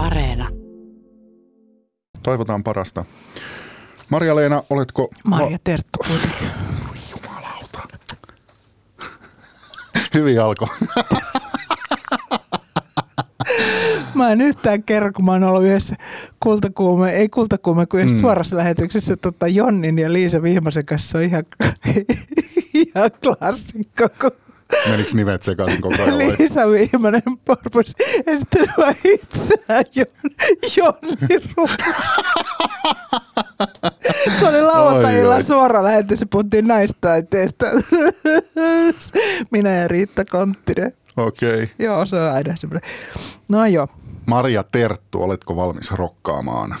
Areena. Toivotaan parasta. Marja-Leena, oletko... Marja Terttu kuitenkin. Jumalauta. Hyvin alkoi. Mä en yhtään kerro, kun mä oon ollut yhdessä kultakuume, ei kultakuume, kun mm. suorassa lähetyksessä tota Jonnin ja Liisa Vihmasen kanssa on ihan, ihan klassikko. Kun Menikö nivet sekaisin koko ajan? Liisa Vihmanen porpus esittelemään itseään Jon, Jonni Se oli oi. suora lähetys ja puhuttiin naistaiteesta. Minä ja Riitta Konttinen. Okei. Okay. Joo, se on aina semmoinen. No joo, Marja Terttu, oletko valmis rokkaamaan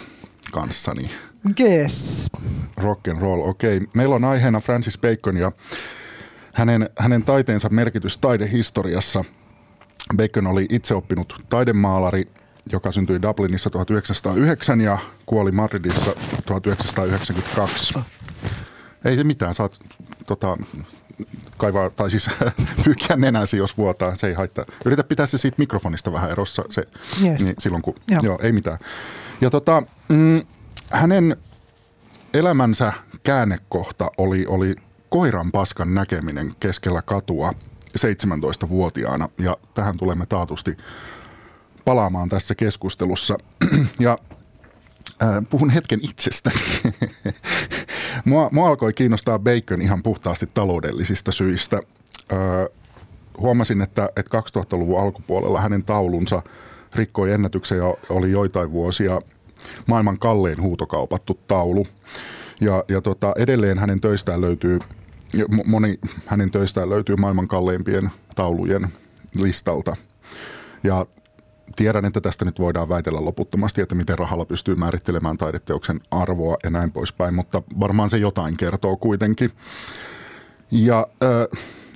kanssani? yes. Rock and roll, okei. Okay. Meillä on aiheena Francis Bacon ja hänen, hänen taiteensa merkitys taidehistoriassa. Bacon oli itse oppinut taidemaalari, joka syntyi Dublinissa 1909 ja kuoli Madridissa 1992. Ei se mitään, saat tota, kaivaa, tai siis pyykiä nenäsi, jos vuotaa, se ei haittaa. Yritä pitää se siitä mikrofonista vähän erossa, se, Yes. niin silloin kun, Joo. joo. joo, ei mitään. Ja tota, mm, hänen elämänsä käännekohta oli, oli koiran paskan näkeminen keskellä katua 17-vuotiaana, ja tähän tulemme taatusti palaamaan tässä keskustelussa. ja äh, puhun hetken itsestäni. mua, mua alkoi kiinnostaa Bacon ihan puhtaasti taloudellisista syistä. Äh, huomasin, että, että 2000-luvun alkupuolella hänen taulunsa rikkoi ennätyksen ja oli joitain vuosia maailman kallein huutokaupattu taulu. Ja, ja tota, edelleen hänen töistään löytyy, moni hänen töistään löytyy maailman kalleimpien taulujen listalta. Ja tiedän, että tästä nyt voidaan väitellä loputtomasti, että miten rahalla pystyy määrittelemään taideteoksen arvoa ja näin poispäin, mutta varmaan se jotain kertoo kuitenkin. Ja ö,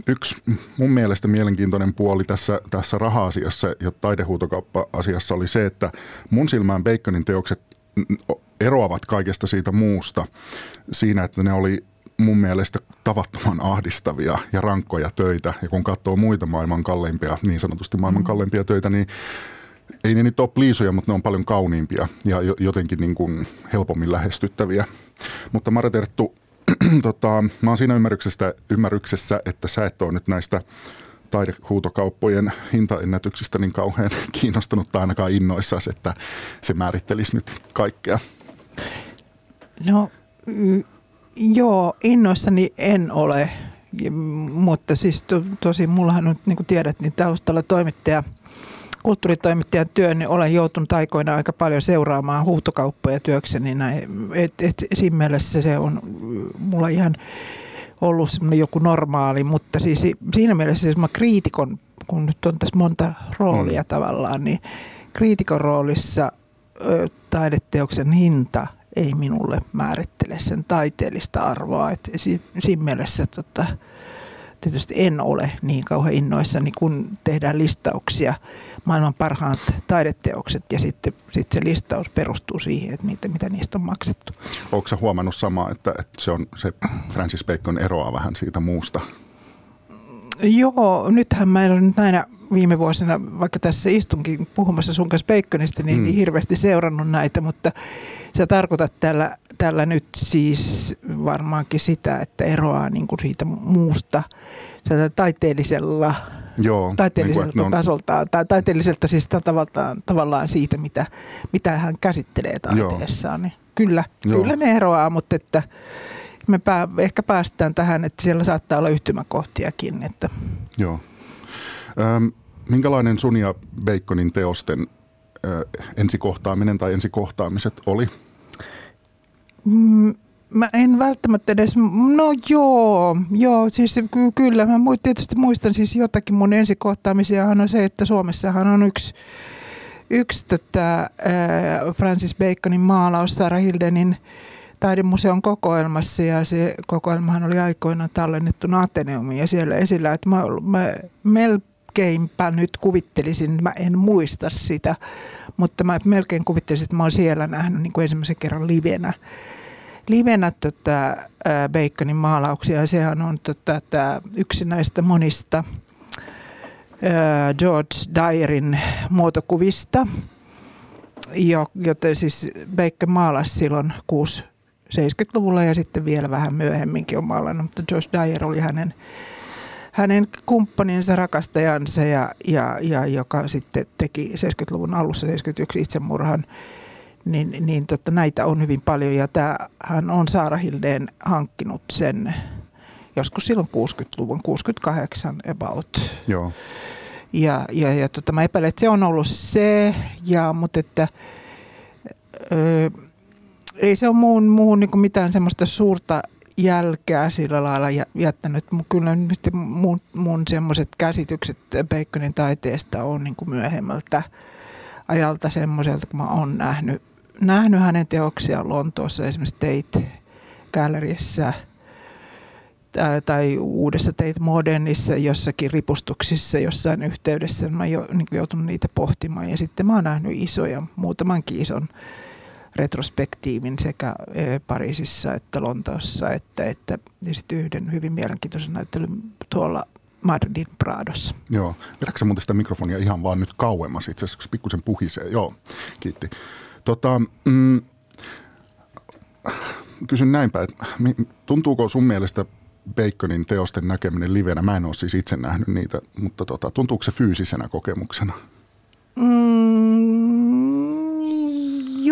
yksi mun mielestä mielenkiintoinen puoli tässä, tässä raha-asiassa ja taidehuutokauppa-asiassa oli se, että mun silmään Baconin teokset eroavat kaikesta siitä muusta siinä, että ne oli mun mielestä tavattoman ahdistavia ja rankkoja töitä. Ja kun katsoo muita maailman kalleimpia, niin sanotusti maailman kalleimpia töitä, niin ei ne nyt ole pliisuja, mutta ne on paljon kauniimpia ja jo- jotenkin niin kuin helpommin lähestyttäviä. Mutta Mara Terttu, tota, mä oon siinä ymmärryksessä, ymmärryksessä, että sä et ole nyt näistä taidehuutokauppojen hintaennätyksistä niin kauhean kiinnostunut tai ainakaan innoissasi, että se määrittelisi nyt kaikkea. No mm, joo, innoissani en ole, mutta siis to, tosi mullahan on, niin kuin tiedät, niin taustalla toimittaja, kulttuuritoimittajan työn, niin olen joutunut aikoina aika paljon seuraamaan huutokauppoja työkseni. Näin. Et, et, siinä mielessä se on mulla ihan ollut semmoinen joku normaali, mutta siis siinä mielessä siis mä kriitikon, kun nyt on tässä monta roolia mm. tavallaan, niin kriitikon roolissa ö, taideteoksen hinta ei minulle määrittele sen taiteellista arvoa. Et si, siinä mielessä tota, tietysti en ole niin kauhean innoissani, kun tehdään listauksia maailman parhaat taideteokset ja sitten, sitten se listaus perustuu siihen, että mitä, mitä niistä on maksettu. Sä huomannut samaa, että, että se, on, se Francis Bacon eroaa vähän siitä muusta? Joo, nythän meillä on nyt näinä viime vuosina, vaikka tässä istunkin puhumassa sun kanssa Baconista, niin, Mm. niin hirveästi seurannut näitä, mutta sä tarkoitat tällä, tällä nyt siis varmaankin sitä, että eroaa niin kuin siitä muusta taiteellisella, Joo. taiteelliselta niin kuin, että ne on- tasolta, tai taiteelliselta siis tavallaan, tavallaan siitä, mitä, mitä hän käsittelee taiteessaan. Niin kyllä, Joo. kyllä ne eroaa, mutta että me pää, ehkä päästään tähän, että siellä saattaa olla yhtymäkohtiakin, että Joo. Öm, minkälainen sun ja Baconin teosten ö, ensikohtaaminen tai ensikohtaamiset oli? Mm, Mä en välttämättä edes, no joo, joo, siis ky- kyllä. Mä tietysti muistan siis jotakin mun ensikohtaamisiahan on se, että Suomessahan on yksi, yksi tota, Francis Baconin maalaus Sarah Hildenin taidemuseon kokoelmassa ja se kokoelmahan oli aikoinaan tallennettu Ateneumiin ja siellä esillä, että mä, mä melkeinpä nyt kuvittelisin, mä en muista sitä, mutta mä melkein kuvittelisin, että mä oon siellä nähnyt niin kuin ensimmäisen kerran livenä livenä tota, Baconin maalauksia. Sehän on tota, tää, yksi näistä monista George Dyerin muotokuvista. jo, joten siis Bacon maalasi silloin 6 70-luvulla ja sitten vielä vähän myöhemminkin on maalannut, mutta Josh Dyer oli hänen, hänen kumppaninsa, rakastajansa ja, ja, ja joka sitten teki 70-luvun alussa 71 itsemurhan niin, niin totta, näitä on hyvin paljon ja hän on Saara Hildeen hankkinut sen joskus silloin 60-luvun, 68 about. Joo. Ja, ja, ja tota, mä epäilen, että se on ollut se, ja, mutta että ö, ei se ole muun, muun niin mitään semmoista suurta jälkeä sillä lailla jättänyt. Kyllä mun, mun semmoiset käsitykset Baconin taiteesta on niin kuin myöhemmältä ajalta semmoiselta, kun mä oon nähnyt nähnyt hänen teoksiaan Lontoossa, esimerkiksi Tate Galleryssä tai, uudessa Tate Modernissa jossakin ripustuksissa jossain yhteydessä. Mä jo, niin joutunut niitä pohtimaan ja sitten mä oon nähnyt isoja, muutamankin ison retrospektiivin sekä e, Pariisissa että Lontoossa että, että ja sitten yhden hyvin mielenkiintoisen näyttelyn tuolla Madridin Pradossa. Joo. Vedätkö muuten sitä mikrofonia ihan vaan nyt kauemmas itse asiassa, pikkusen puhisee? Joo, kiitti. Tota, mm, kysyn näinpä, että tuntuuko sun mielestä Baconin teosten näkeminen livenä, mä en ole siis itse nähnyt niitä, mutta tota, tuntuuko se fyysisenä kokemuksena? Mm,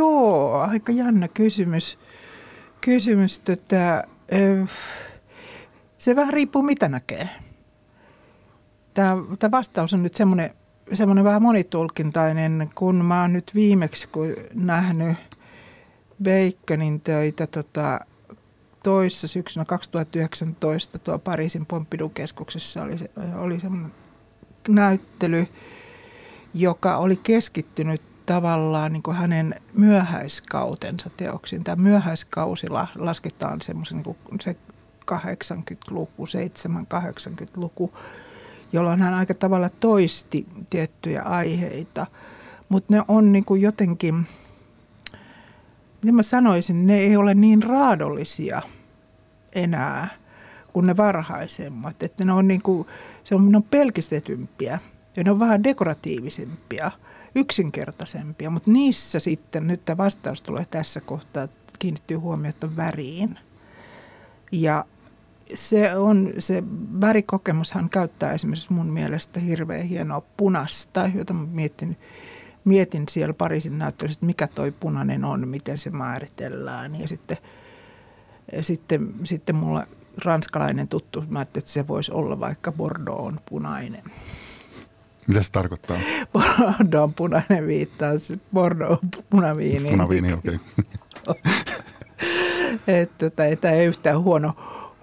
joo, aika jännä kysymys. Kysymys tota, se vähän riippuu mitä näkee. Tämä, tämä vastaus on nyt semmoinen semmoinen vähän monitulkintainen, kun mä oon nyt viimeksi kun nähnyt Baconin töitä tota, toissa syksynä 2019 tuo Pariisin Pompidou-keskuksessa oli, oli semmoinen näyttely, joka oli keskittynyt tavallaan niin kuin hänen myöhäiskautensa teoksiin. Tämä myöhäiskausi lasketaan semmoisen niin se 80-luku, 7-80-luku jolloin hän aika tavalla toisti tiettyjä aiheita. Mutta ne on niin kuin jotenkin, niin mä sanoisin, ne ei ole niin raadollisia enää kuin ne varhaisemmat. Että ne on, niin kuin, se on, ne on pelkistetympiä ja ne on vähän dekoratiivisempia, yksinkertaisempia. Mutta niissä sitten, nyt tämä vastaus tulee tässä kohtaa, kiinnittyy huomiota väriin. Ja se on, se värikokemushan käyttää esimerkiksi mun mielestä hirveän hienoa punasta, jota mä mietin, mietin siellä Pariisin näyttelyssä, että mikä toi punainen on, miten se määritellään. Ja sitten, sitten, sitten mulla ranskalainen tuttu, mä että se voisi olla vaikka Bordeaux on punainen. Mitä se tarkoittaa? Bordeaux on punainen viittaa, Bordeaux on punaviini. Punaviini, okei. Okay. että, että, että ei yhtään huono,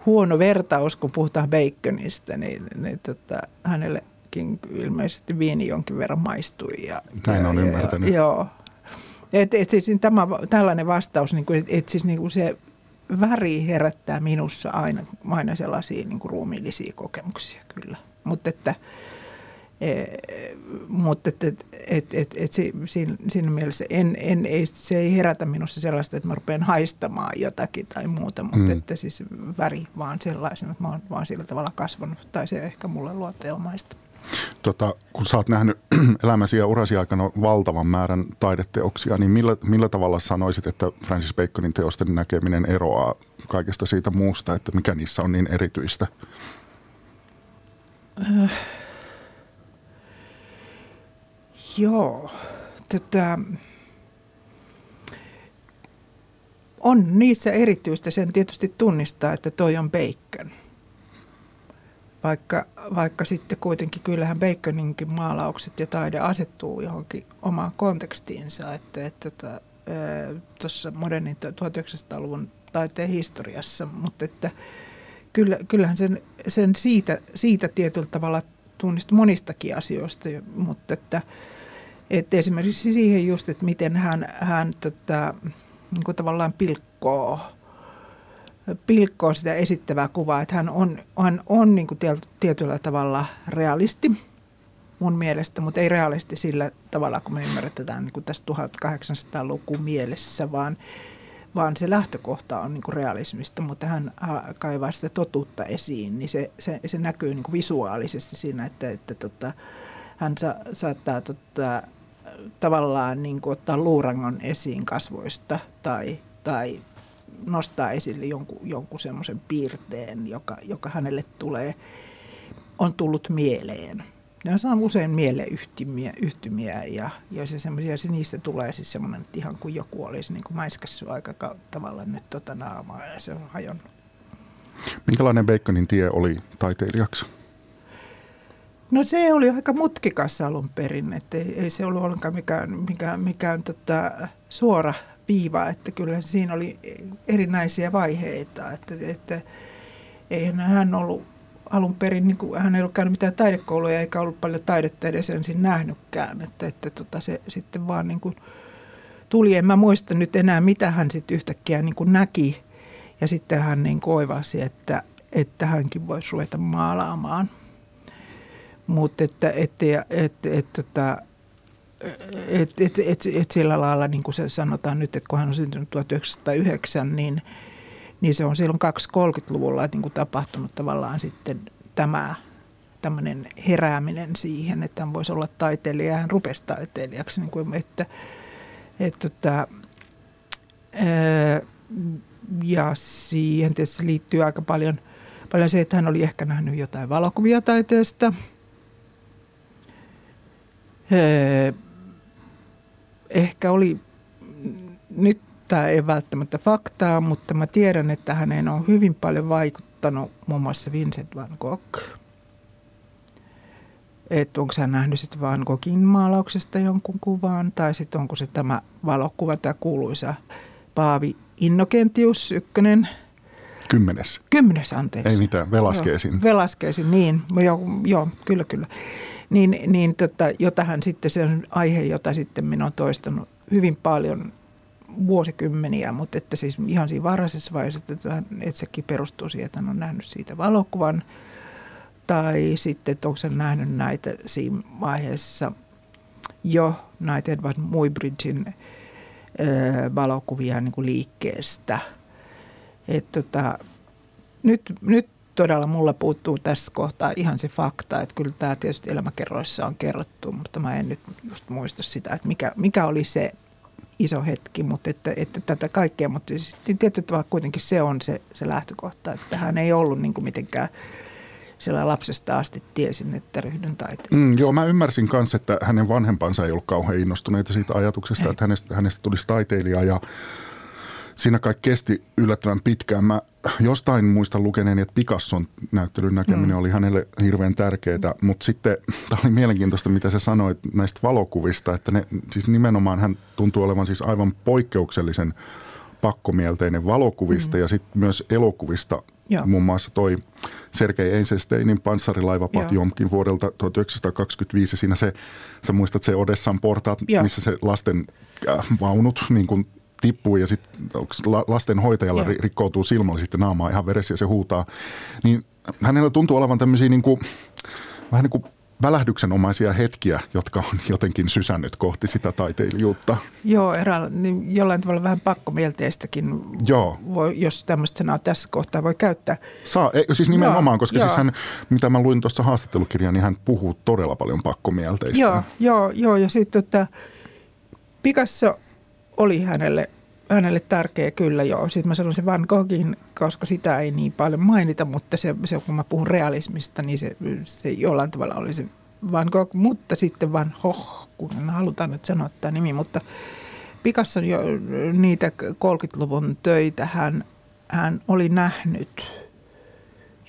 huono vertaus, kun puhutaan baconista, niin, niin tota, hänellekin ilmeisesti viini jonkin verran maistui. Ja, Näin on ymmärtänyt. Ja, joo. Et, et siis tämä, tällainen vastaus, niin kuin, et, et siis niin kuin se väri herättää minussa aina, aina sellaisia niin kuin ruumiillisia kokemuksia kyllä. Mutta että, mutta että, et, et, et, et se, siinä, siinä mielessä en, en, ei, se ei herätä minussa sellaista, että mä rupean haistamaan jotakin tai muuta, mutta mm. että siis väri vaan sellaisena, että mä oon vaan sillä tavalla kasvanut tai se ehkä mulle luonteomaista. Tota, kun sä oot nähnyt elämäsi ja urasi aikana valtavan määrän taideteoksia, niin millä, millä tavalla sanoisit, että Francis Baconin teosten näkeminen eroaa kaikesta siitä muusta, että mikä niissä on niin erityistä? Äh Joo, tota, on niissä erityistä. Sen tietysti tunnistaa, että toi on bacon. Vaikka, vaikka sitten kuitenkin kyllähän baconinkin maalaukset ja taide asettuu johonkin omaan kontekstiinsa. Että, että tuossa tota, modernin 1900-luvun taiteen historiassa, mutta että kyllä, kyllähän sen, sen siitä, siitä tietyllä tavalla tunnistaa monistakin asioista, mutta että että esimerkiksi siihen just, että miten hän, hän tota, niin kuin tavallaan pilkkoo, pilkkoo sitä esittävää kuvaa, että hän on, hän on niin kuin tietyllä tavalla realisti mun mielestä, mutta ei realisti sillä tavalla, kun me ymmärretään niin tässä 1800-luku mielessä, vaan, vaan se lähtökohta on niin kuin realismista, mutta hän kaivaa sitä totuutta esiin, niin se, se, se näkyy niin kuin visuaalisesti siinä, että, että tota, hän sa, saattaa tota, tavallaan niin kuin ottaa luurangon esiin kasvoista tai, tai nostaa esille jonkun, jonkun semmoisen piirteen, joka, joka hänelle tulee, on tullut mieleen. Ne on usein mieleyhtymiä yhtymiä ja, ja se semmoisia, se niistä tulee siis semmoinen, että ihan kuin joku olisi niin kuin maiskassut aika tavalla nyt tota naamaa ja se on hajonnut. Minkälainen Baconin tie oli taiteilijaksi? No se oli aika mutkikas alun perin, että ei, ei se ollut ollenkaan mikään, mikään, mikään tota, suora viiva, että kyllä siinä oli erinäisiä vaiheita, että, että eihän hän ollut alun perin, niin kuin, hän ei ollut käynyt mitään taidekouluja eikä ollut paljon taidetta edes ensin nähnytkään, että, että tota, se sitten vaan niin kuin tuli, en mä muista nyt enää mitä hän sitten yhtäkkiä niin kuin näki ja sitten hän niin oivasi, että, että hänkin voisi ruveta maalaamaan. Mutta että, että, että, että, että, että et, et, et, et sillä lailla, niin kuin se sanotaan nyt, että kun hän on syntynyt 1909, niin, niin se on silloin 230-luvulla niin kuin tapahtunut tavallaan sitten tämä tämmöinen herääminen siihen, että hän voisi olla taiteilija ja hän rupesi taiteilijaksi. Niin kuin, että, että, että, ja siihen tietysti liittyy aika paljon, paljon se, että hän oli ehkä nähnyt jotain valokuvia taiteesta. Ehkä oli, nyt tämä ei välttämättä faktaa, mutta mä tiedän, että hänen on hyvin paljon vaikuttanut muun muassa Vincent van Gogh. Että onko hän nähnyt sitten Van Goghin maalauksesta jonkun kuvan, tai sitten onko se tämä valokuva, tämä kuuluisa Paavi Innokentius ykkönen. Kymmenes. Kymmenes, anteeksi. Ei mitään, Velaskeesin. Joo, Velaskeesin, niin. Joo, joo kyllä, kyllä. Niin, niin tota, jotahan sitten se on aihe, jota sitten minä olen toistanut hyvin paljon vuosikymmeniä, mutta että siis ihan siinä varhaisessa vaiheessa, että, että sekin perustuu siihen, että on nähnyt siitä valokuvan. Tai sitten, että onko nähnyt näitä siinä vaiheessa jo näitä Edward Muybridgein valokuvia niin kuin liikkeestä. Et tota, nyt, nyt todella mulla puuttuu tässä kohtaa ihan se fakta, että kyllä tämä tietysti elämäkerroissa on kerrottu, mutta mä en nyt just muista sitä, että mikä, mikä oli se iso hetki, mutta että, että tätä kaikkea, mutta siis tietyllä tavalla kuitenkin se on se, se lähtökohta, että hän ei ollut niin kuin mitenkään siellä lapsesta asti tiesin, että ryhdyn taiteilijaksi. Mm, joo, mä ymmärsin kanssa, että hänen vanhempansa ei ollut kauhean innostuneita siitä ajatuksesta, ei. että hänestä, hänestä tulisi taiteilija ja siinä kai kesti yllättävän pitkään. Mä jostain muistan lukeneeni, että Picasson näyttelyn näkeminen mm. oli hänelle hirveän tärkeää, mutta sitten tämä oli mielenkiintoista, mitä se sanoi näistä valokuvista, että ne, siis nimenomaan hän tuntuu olevan siis aivan poikkeuksellisen pakkomielteinen valokuvista mm. ja sitten myös elokuvista. Joo. Muun muassa toi Sergei Eisensteinin panssarilaiva Patjomkin vuodelta 1925. Siinä se, sä muistat se Odessan portaat, Joo. missä se lasten äh, vaunut niin kuin tippuu ja sitten lastenhoitajalla Joo. rikkoutuu silmällä sitten naamaa ihan veressä ja se huutaa. Niin hänellä tuntuu olevan tämmöisiä niin kuin, vähän niin kuin välähdyksenomaisia hetkiä, jotka on jotenkin sysännyt kohti sitä taiteilijuutta. Joo, eräällä, niin jollain tavalla vähän pakkomielteistäkin, Joo. Voi, jos tämmöistä sanaa tässä kohtaa voi käyttää. Saa, ei, siis nimenomaan, joo, koska siis hän, mitä mä luin tuossa haastattelukirjaa, niin hän puhuu todella paljon pakkomielteistä. Joo, joo, joo ja sitten tota, Picasso oli hänelle, hänelle tärkeä kyllä joo. Sitten mä sanon se Van Goghin, koska sitä ei niin paljon mainita, mutta se, se kun mä puhun realismista, niin se, se jollain tavalla oli se Van Gogh, mutta sitten Van Gogh, kun halutaan nyt sanoa tämä nimi, mutta Picasso jo niitä 30-luvun töitä hän, hän oli nähnyt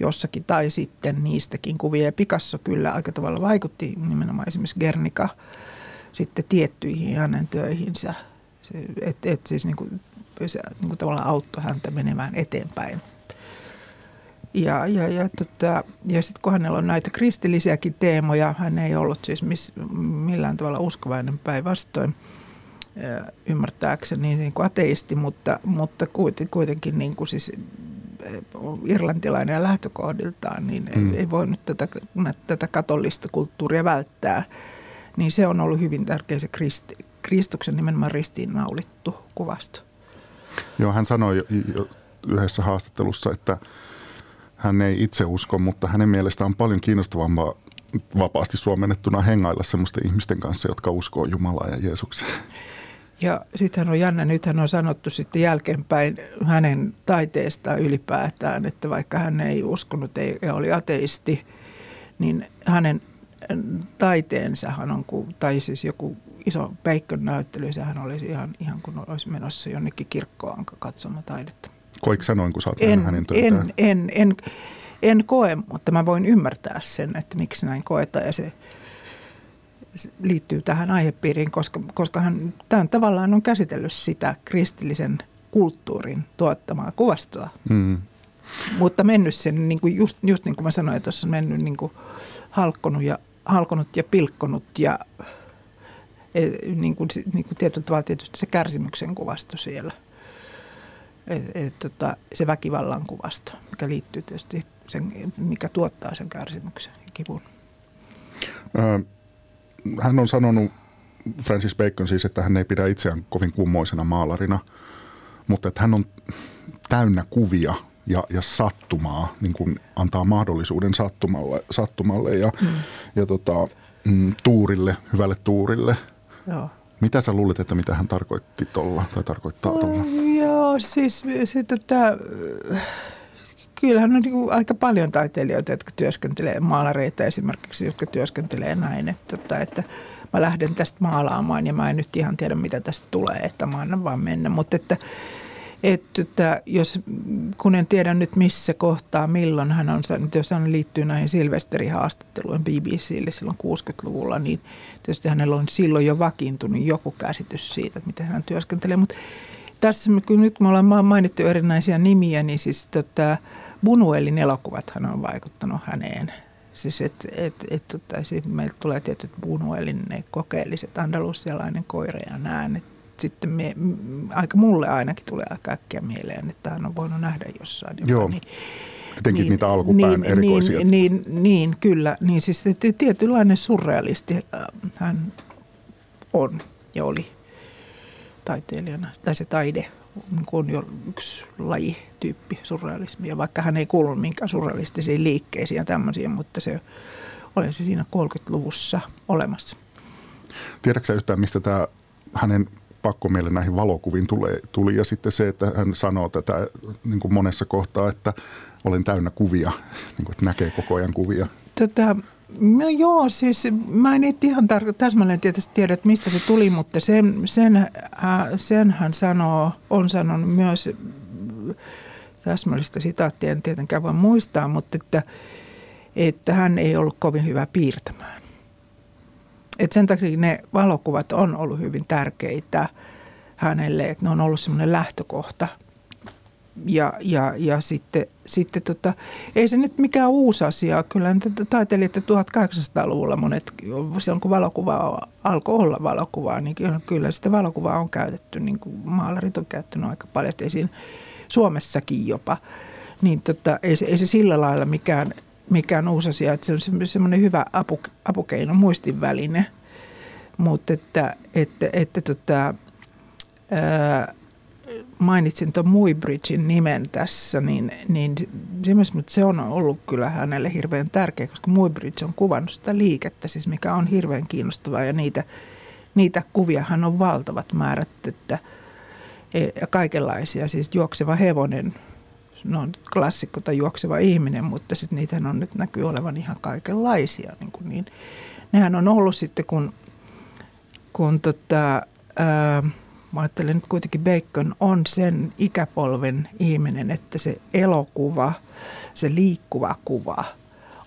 jossakin tai sitten niistäkin kuvia. Ja Picasso kyllä aika tavalla vaikutti nimenomaan esimerkiksi Gernika sitten tiettyihin hänen töihinsä – että et siis niin kuin, se niin kuin tavallaan auttoi häntä menemään eteenpäin. Ja, ja, ja, tota, ja sitten kun hänellä on näitä kristillisiäkin teemoja, hän ei ollut siis miss, millään tavalla uskovainen päinvastoin ymmärtääkseni niin kuin ateisti, mutta, mutta kuitenkin niin kuin siis irlantilainen lähtökohdiltaan, niin mm. ei, ei voinut tätä, tätä katolista kulttuuria välttää. Niin se on ollut hyvin tärkeä se kristi, Kristuksen nimenomaan ristiin naulittu kuvasto. Joo, hän sanoi jo, jo yhdessä haastattelussa, että hän ei itse usko, mutta hänen mielestään on paljon kiinnostavampaa vapaasti suomennettuna hengailla semmoisten ihmisten kanssa, jotka uskoo Jumalaa ja Jeesukseen. Ja sitten on jännä, nythän on sanottu sitten jälkeenpäin hänen taiteestaan ylipäätään, että vaikka hän ei uskonut ja oli ateisti, niin hänen taiteensahan on, tai siis joku iso peikkön näyttely, sehän olisi ihan, ihan kuin olisi menossa jonnekin kirkkoon katsomaan taidetta. Koiko sanoin, kun sä oot en, hänen En, en, en, en koe, mutta mä voin ymmärtää sen, että miksi näin koetaan ja se, se liittyy tähän aihepiiriin, koska, koska hän tämän tavallaan on käsitellyt sitä kristillisen kulttuurin tuottamaa kuvastoa. Mm. Mutta mennyt sen, niin kuin just, just niin kuin mä sanoin tuossa, mennyt niin kuin halkkonut, ja, halkonut ja pilkkonut ja niin kuin, niin kuin tietyllä tavalla tietysti se kärsimyksen kuvasto siellä. Et, et, tota, se väkivallan kuvasto, mikä liittyy tietysti sen, mikä tuottaa sen kärsimyksen ja kivun. Hän on sanonut, Francis Bacon siis, että hän ei pidä itseään kovin kummoisena maalarina, mutta että hän on täynnä kuvia ja, ja sattumaa, niin kuin antaa mahdollisuuden sattumalle, sattumalle ja, mm. ja tota, mm, tuurille, hyvälle tuurille. Joo. Mitä sä luulet, että mitä hän tarkoitti tuolla tai tarkoittaa tuolla? Joo, siis se, tota, kyllähän on niin aika paljon taiteilijoita, jotka työskentelee, maalareita esimerkiksi, jotka työskentelee näin, että, tota, että mä lähden tästä maalaamaan ja mä en nyt ihan tiedä, mitä tästä tulee, että mä annan vaan mennä. Mutta että, että, jos, kun en tiedä nyt missä kohtaa, milloin hän on, jos hän liittyy näihin Silvesterin haastatteluihin BBClle silloin 60-luvulla, niin tietysti hänellä on silloin jo vakiintunut joku käsitys siitä, että miten hän työskentelee. Mutta tässä, kun nyt me ollaan mainittu erinäisiä nimiä, niin siis tota, Bunuelin elokuvathan on vaikuttanut häneen. Siis et, et, et, tota, siis meiltä tulee tietyt Bunuelin ne kokeelliset andalusialainen koira ja sitten me, aika mulle ainakin tulee aika äkkiä mieleen, että hän on voinut nähdä jossain. Joo. Niin, Etenkin niin, niitä alkupään niin, erikoisia. Niin, niin, niin, kyllä. Niin siis tietynlainen surrealisti äh, hän on ja oli taiteilijana, tai se taide on jo yksi lajityyppi surrealismia, vaikka hän ei kuulu minkään surrealistisiin liikkeisiin ja tämmöisiin, mutta se oli se siinä 30-luvussa olemassa. Tiedätkö yhtään, mistä tämä hänen pakkomielle näihin valokuviin tulee, tuli ja sitten se, että hän sanoo tätä niin kuin monessa kohtaa, että olen täynnä kuvia, niin kuin, että näkee koko ajan kuvia. Tota, No joo, siis mä en ihan tar- täsmälleen tietysti tiedä, että mistä se tuli, mutta sen, sen, äh, sen hän sanoo, on sanonut myös, täsmällistä sitaattia en tietenkään voi muistaa, mutta että, että hän ei ollut kovin hyvä piirtämään. Et sen takia ne valokuvat on ollut hyvin tärkeitä hänelle, että ne on ollut semmoinen lähtökohta – ja, ja, ja sitten, sitten tota, ei se nyt mikään uusi asia. Kyllä taiteilijat 1800-luvulla monet, silloin kun valokuva alkoi olla valokuvaa, niin kyllä sitä valokuvaa on käytetty, niin kuin maalarit on käyttänyt aika paljon, että Suomessakin jopa. Niin tota, ei, se, ei se sillä lailla mikään, mikään uusi asia, että se on semmoinen hyvä apu, apukeino, muistinväline. Mutta että, että, että, tota, ää, mainitsin tuon Muybridgein nimen tässä, niin, niin se on ollut kyllä hänelle hirveän tärkeä, koska Muybridge on kuvannut sitä liikettä, siis mikä on hirveän kiinnostavaa ja niitä, niitä kuvia hän on valtavat määrät, että e, ja kaikenlaisia, siis juokseva hevonen, no klassikko tai juokseva ihminen, mutta sitten niitä on nyt näkyy olevan ihan kaikenlaisia. Niin, kuin niin. Nehän on ollut sitten, kun, kun tota, ää, mä ajattelen nyt kuitenkin Bacon on sen ikäpolven ihminen, että se elokuva, se liikkuva kuva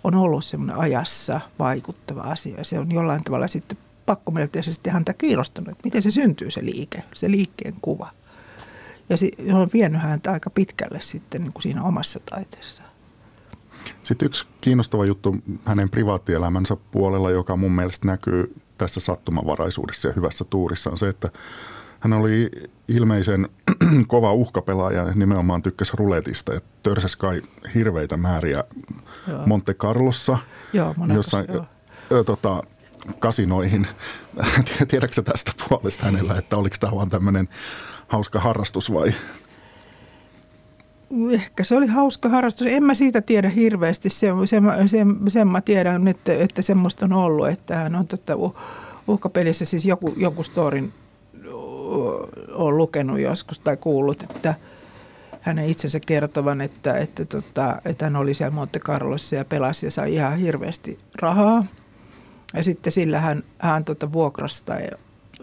on ollut semmoinen ajassa vaikuttava asia. Se on jollain tavalla sitten pakkomielteisesti häntä kiinnostanut, että miten se syntyy se liike, se liikkeen kuva. Ja se on vienyt häntä aika pitkälle sitten niin kuin siinä omassa taiteessaan. Sitten yksi kiinnostava juttu hänen privaattielämänsä puolella, joka mun mielestä näkyy tässä sattumanvaraisuudessa ja hyvässä tuurissa, on se, että hän oli ilmeisen kova uhkapelaaja ja nimenomaan tykkäsi ruletista ja törsäsi kai hirveitä määriä joo. Monte Carlossa, joo, jossain joo. tota, kasinoihin. Tiedätkö tästä puolesta hänellä, että oliko tämä vain tämmöinen hauska harrastus vai? ehkä se oli hauska harrastus. En mä siitä tiedä hirveästi. Se, se, se, sen mä tiedän, että, että semmoista on ollut, että hän on tota, uhkapelissä siis joku, joku storin on lukenut joskus tai kuullut, että hänen itsensä kertovan, että, että, tota, että hän oli siellä Monte Carlossa ja pelasi ja sai ihan hirveästi rahaa. Ja sitten sillä hän, hän tota vuokrasta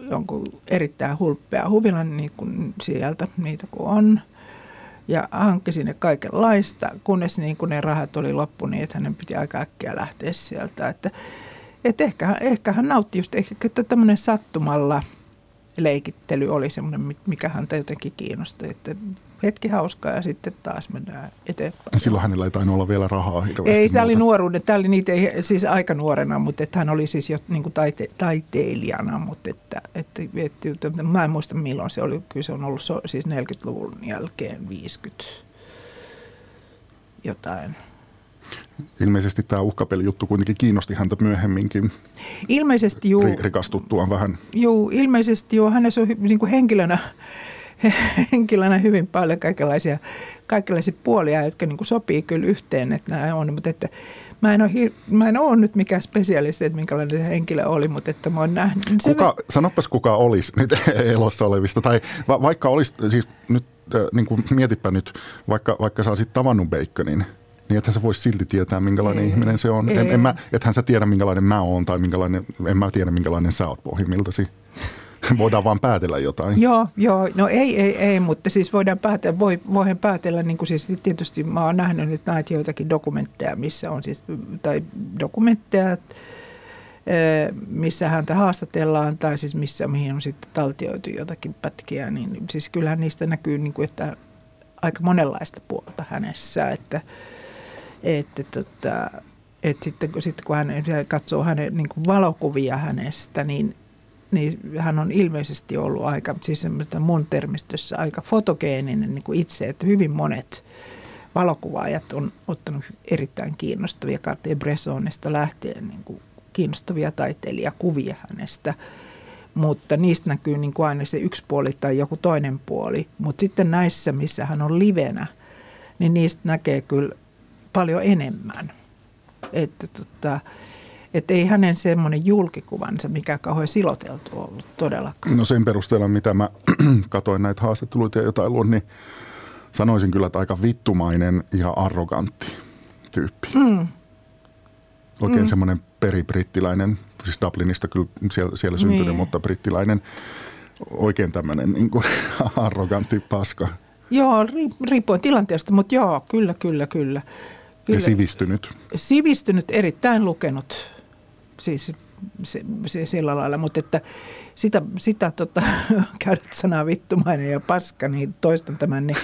jonkun erittäin hulppea huvilan niin kuin sieltä, niitä kuin on. Ja hankki sinne kaikenlaista, kunnes niin kuin ne rahat oli loppu, niin että hänen piti aika äkkiä lähteä sieltä. Että, että ehkä, ehkä hän nautti just, ehkä tämmöinen sattumalla leikittely oli semmoinen, mikä häntä jotenkin kiinnosti. Että hetki hauskaa ja sitten taas mennään eteenpäin. Silloin hänellä ei tainnut olla vielä rahaa hirveästi. Ei, tämä oli nuoruuden. Tämä oli niitä siis aika nuorena, mutta että hän oli siis jo niin kuin taite, taiteilijana, mutta että, että, että, että, mä en muista milloin se oli. Kyllä se on ollut so, siis 40-luvun jälkeen 50 jotain. Ilmeisesti tämä uhkapelijuttu kuitenkin kiinnosti häntä myöhemminkin. Ilmeisesti juu. Rikastuttuaan vähän. Juu, ilmeisesti joo. Hänessä on niin kuin henkilönä henkilönä hyvin paljon kaikenlaisia, kaikenlaisia puolia, jotka niin kuin sopii kyllä yhteen, että nämä on, mutta että mä en, ole, mä en ole nyt mikään spesialisti, että minkälainen se henkilö oli, mutta että mä oon nähnyt. Kuka, se... Sanopas kuka olisi nyt elossa olevista, tai va, vaikka olisi, siis nyt äh, niin kuin mietipä nyt, vaikka, vaikka sä olisit tavannut Baconin, niin ethän sä voisi silti tietää, minkälainen ei, ihminen se on. En, en mä, ethän sä tiedä, minkälainen mä oon tai minkälainen, en mä tiedä, minkälainen sä oot pohjimmiltasi. voidaan vaan päätellä jotain. Joo, joo, no ei, ei, ei, mutta siis voidaan päätellä, voi, voihan päätellä, niin kuin siis tietysti mä oon nähnyt nyt näitä joitakin dokumentteja, missä on siis, tai dokumentteja, missä häntä haastatellaan tai siis missä, mihin on sitten taltioitu jotakin pätkiä, niin siis kyllähän niistä näkyy, niin kuin, että aika monenlaista puolta hänessä, että, että, tota, että sitten, sitten kun hän katsoo hänen niin kuin valokuvia hänestä, niin niin hän on ilmeisesti ollut aika, siis mun termistössä aika fotogeeninen niin kuin itse, että hyvin monet valokuvaajat on ottanut erittäin kiinnostavia. Cartier-Bressonista lähtien niin kuin kiinnostavia taiteilijakuvia hänestä, mutta niistä näkyy niin kuin aina se yksi puoli tai joku toinen puoli, mutta sitten näissä, missä hän on livenä, niin niistä näkee kyllä paljon enemmän. Että tota, että ei hänen semmoinen julkikuvansa mikä kauhean siloteltu ollut todellakaan. No sen perusteella, mitä mä katoin näitä haastatteluita ja jotain luon, niin sanoisin kyllä, että aika vittumainen ja arrogantti tyyppi. Mm. Oikein mm. semmoinen peribrittiläinen, siis Dublinista kyllä siellä, siellä syntynyt, niin. mutta brittiläinen, oikein tämmöinen niin kuin, arrogantti paska. Joo, riippuen tilanteesta, mutta joo, kyllä, kyllä, kyllä. Kyllä. Ja sivistynyt. Sivistynyt, erittäin lukenut siis se, se, sillä lailla, mutta että sitä, sitä tota, käytät sanaa vittumainen ja paska, niin toistan tämän, niin,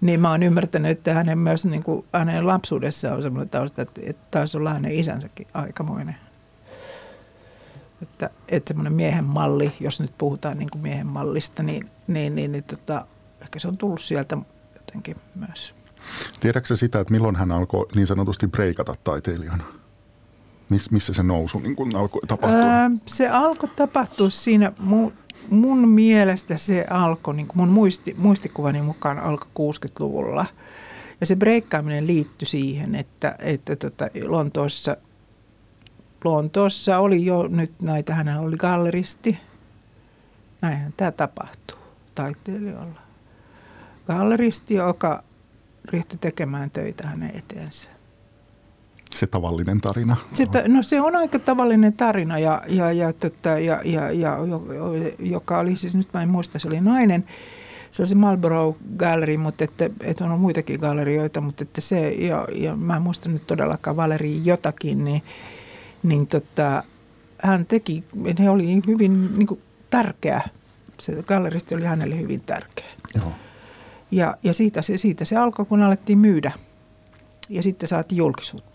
niin mä oon ymmärtänyt, että hänen myös niin kuin, hänen lapsuudessa on semmoinen tausta, että, että taisi olla hänen isänsäkin aikamoinen. Että, että semmoinen miehen malli, jos nyt puhutaan niin kuin miehen mallista, niin, niin, niin, niin tota, ehkä se on tullut sieltä jotenkin myös. Tiedätkö sitä, että milloin hän alkoi niin sanotusti breikata taiteilijana? Miss, missä se nousu niin kun alkoi tapahtua? Ää, se alkoi tapahtua siinä, mun, mun mielestä se alkoi, niin mun muisti, muistikuvani mukaan alkoi 60-luvulla. Ja se breikkaaminen liittyi siihen, että, että tota, Lontoossa, Lontoossa oli jo nyt näitä, hän oli galleristi. Näinhän tämä tapahtuu taiteilijoilla. Galleristi, joka ryhtyi tekemään töitä hänen eteensä se tavallinen tarina? Se, no se on aika tavallinen tarina, ja, ja, ja, tota, ja, ja, ja, joka oli siis, nyt mä en muista, se oli nainen. Se on se Marlborough Gallery, mutta että, että on muitakin gallerioita, mutta että se, ja, ja mä en muista nyt todellakaan Valeri jotakin, niin, niin tota, hän teki, ne oli hyvin niin kuin, tärkeä, se galleristi oli hänelle hyvin tärkeä. Joo. Ja, ja siitä, se, siitä se alkoi, kun alettiin myydä. Ja sitten saatiin julkisuutta.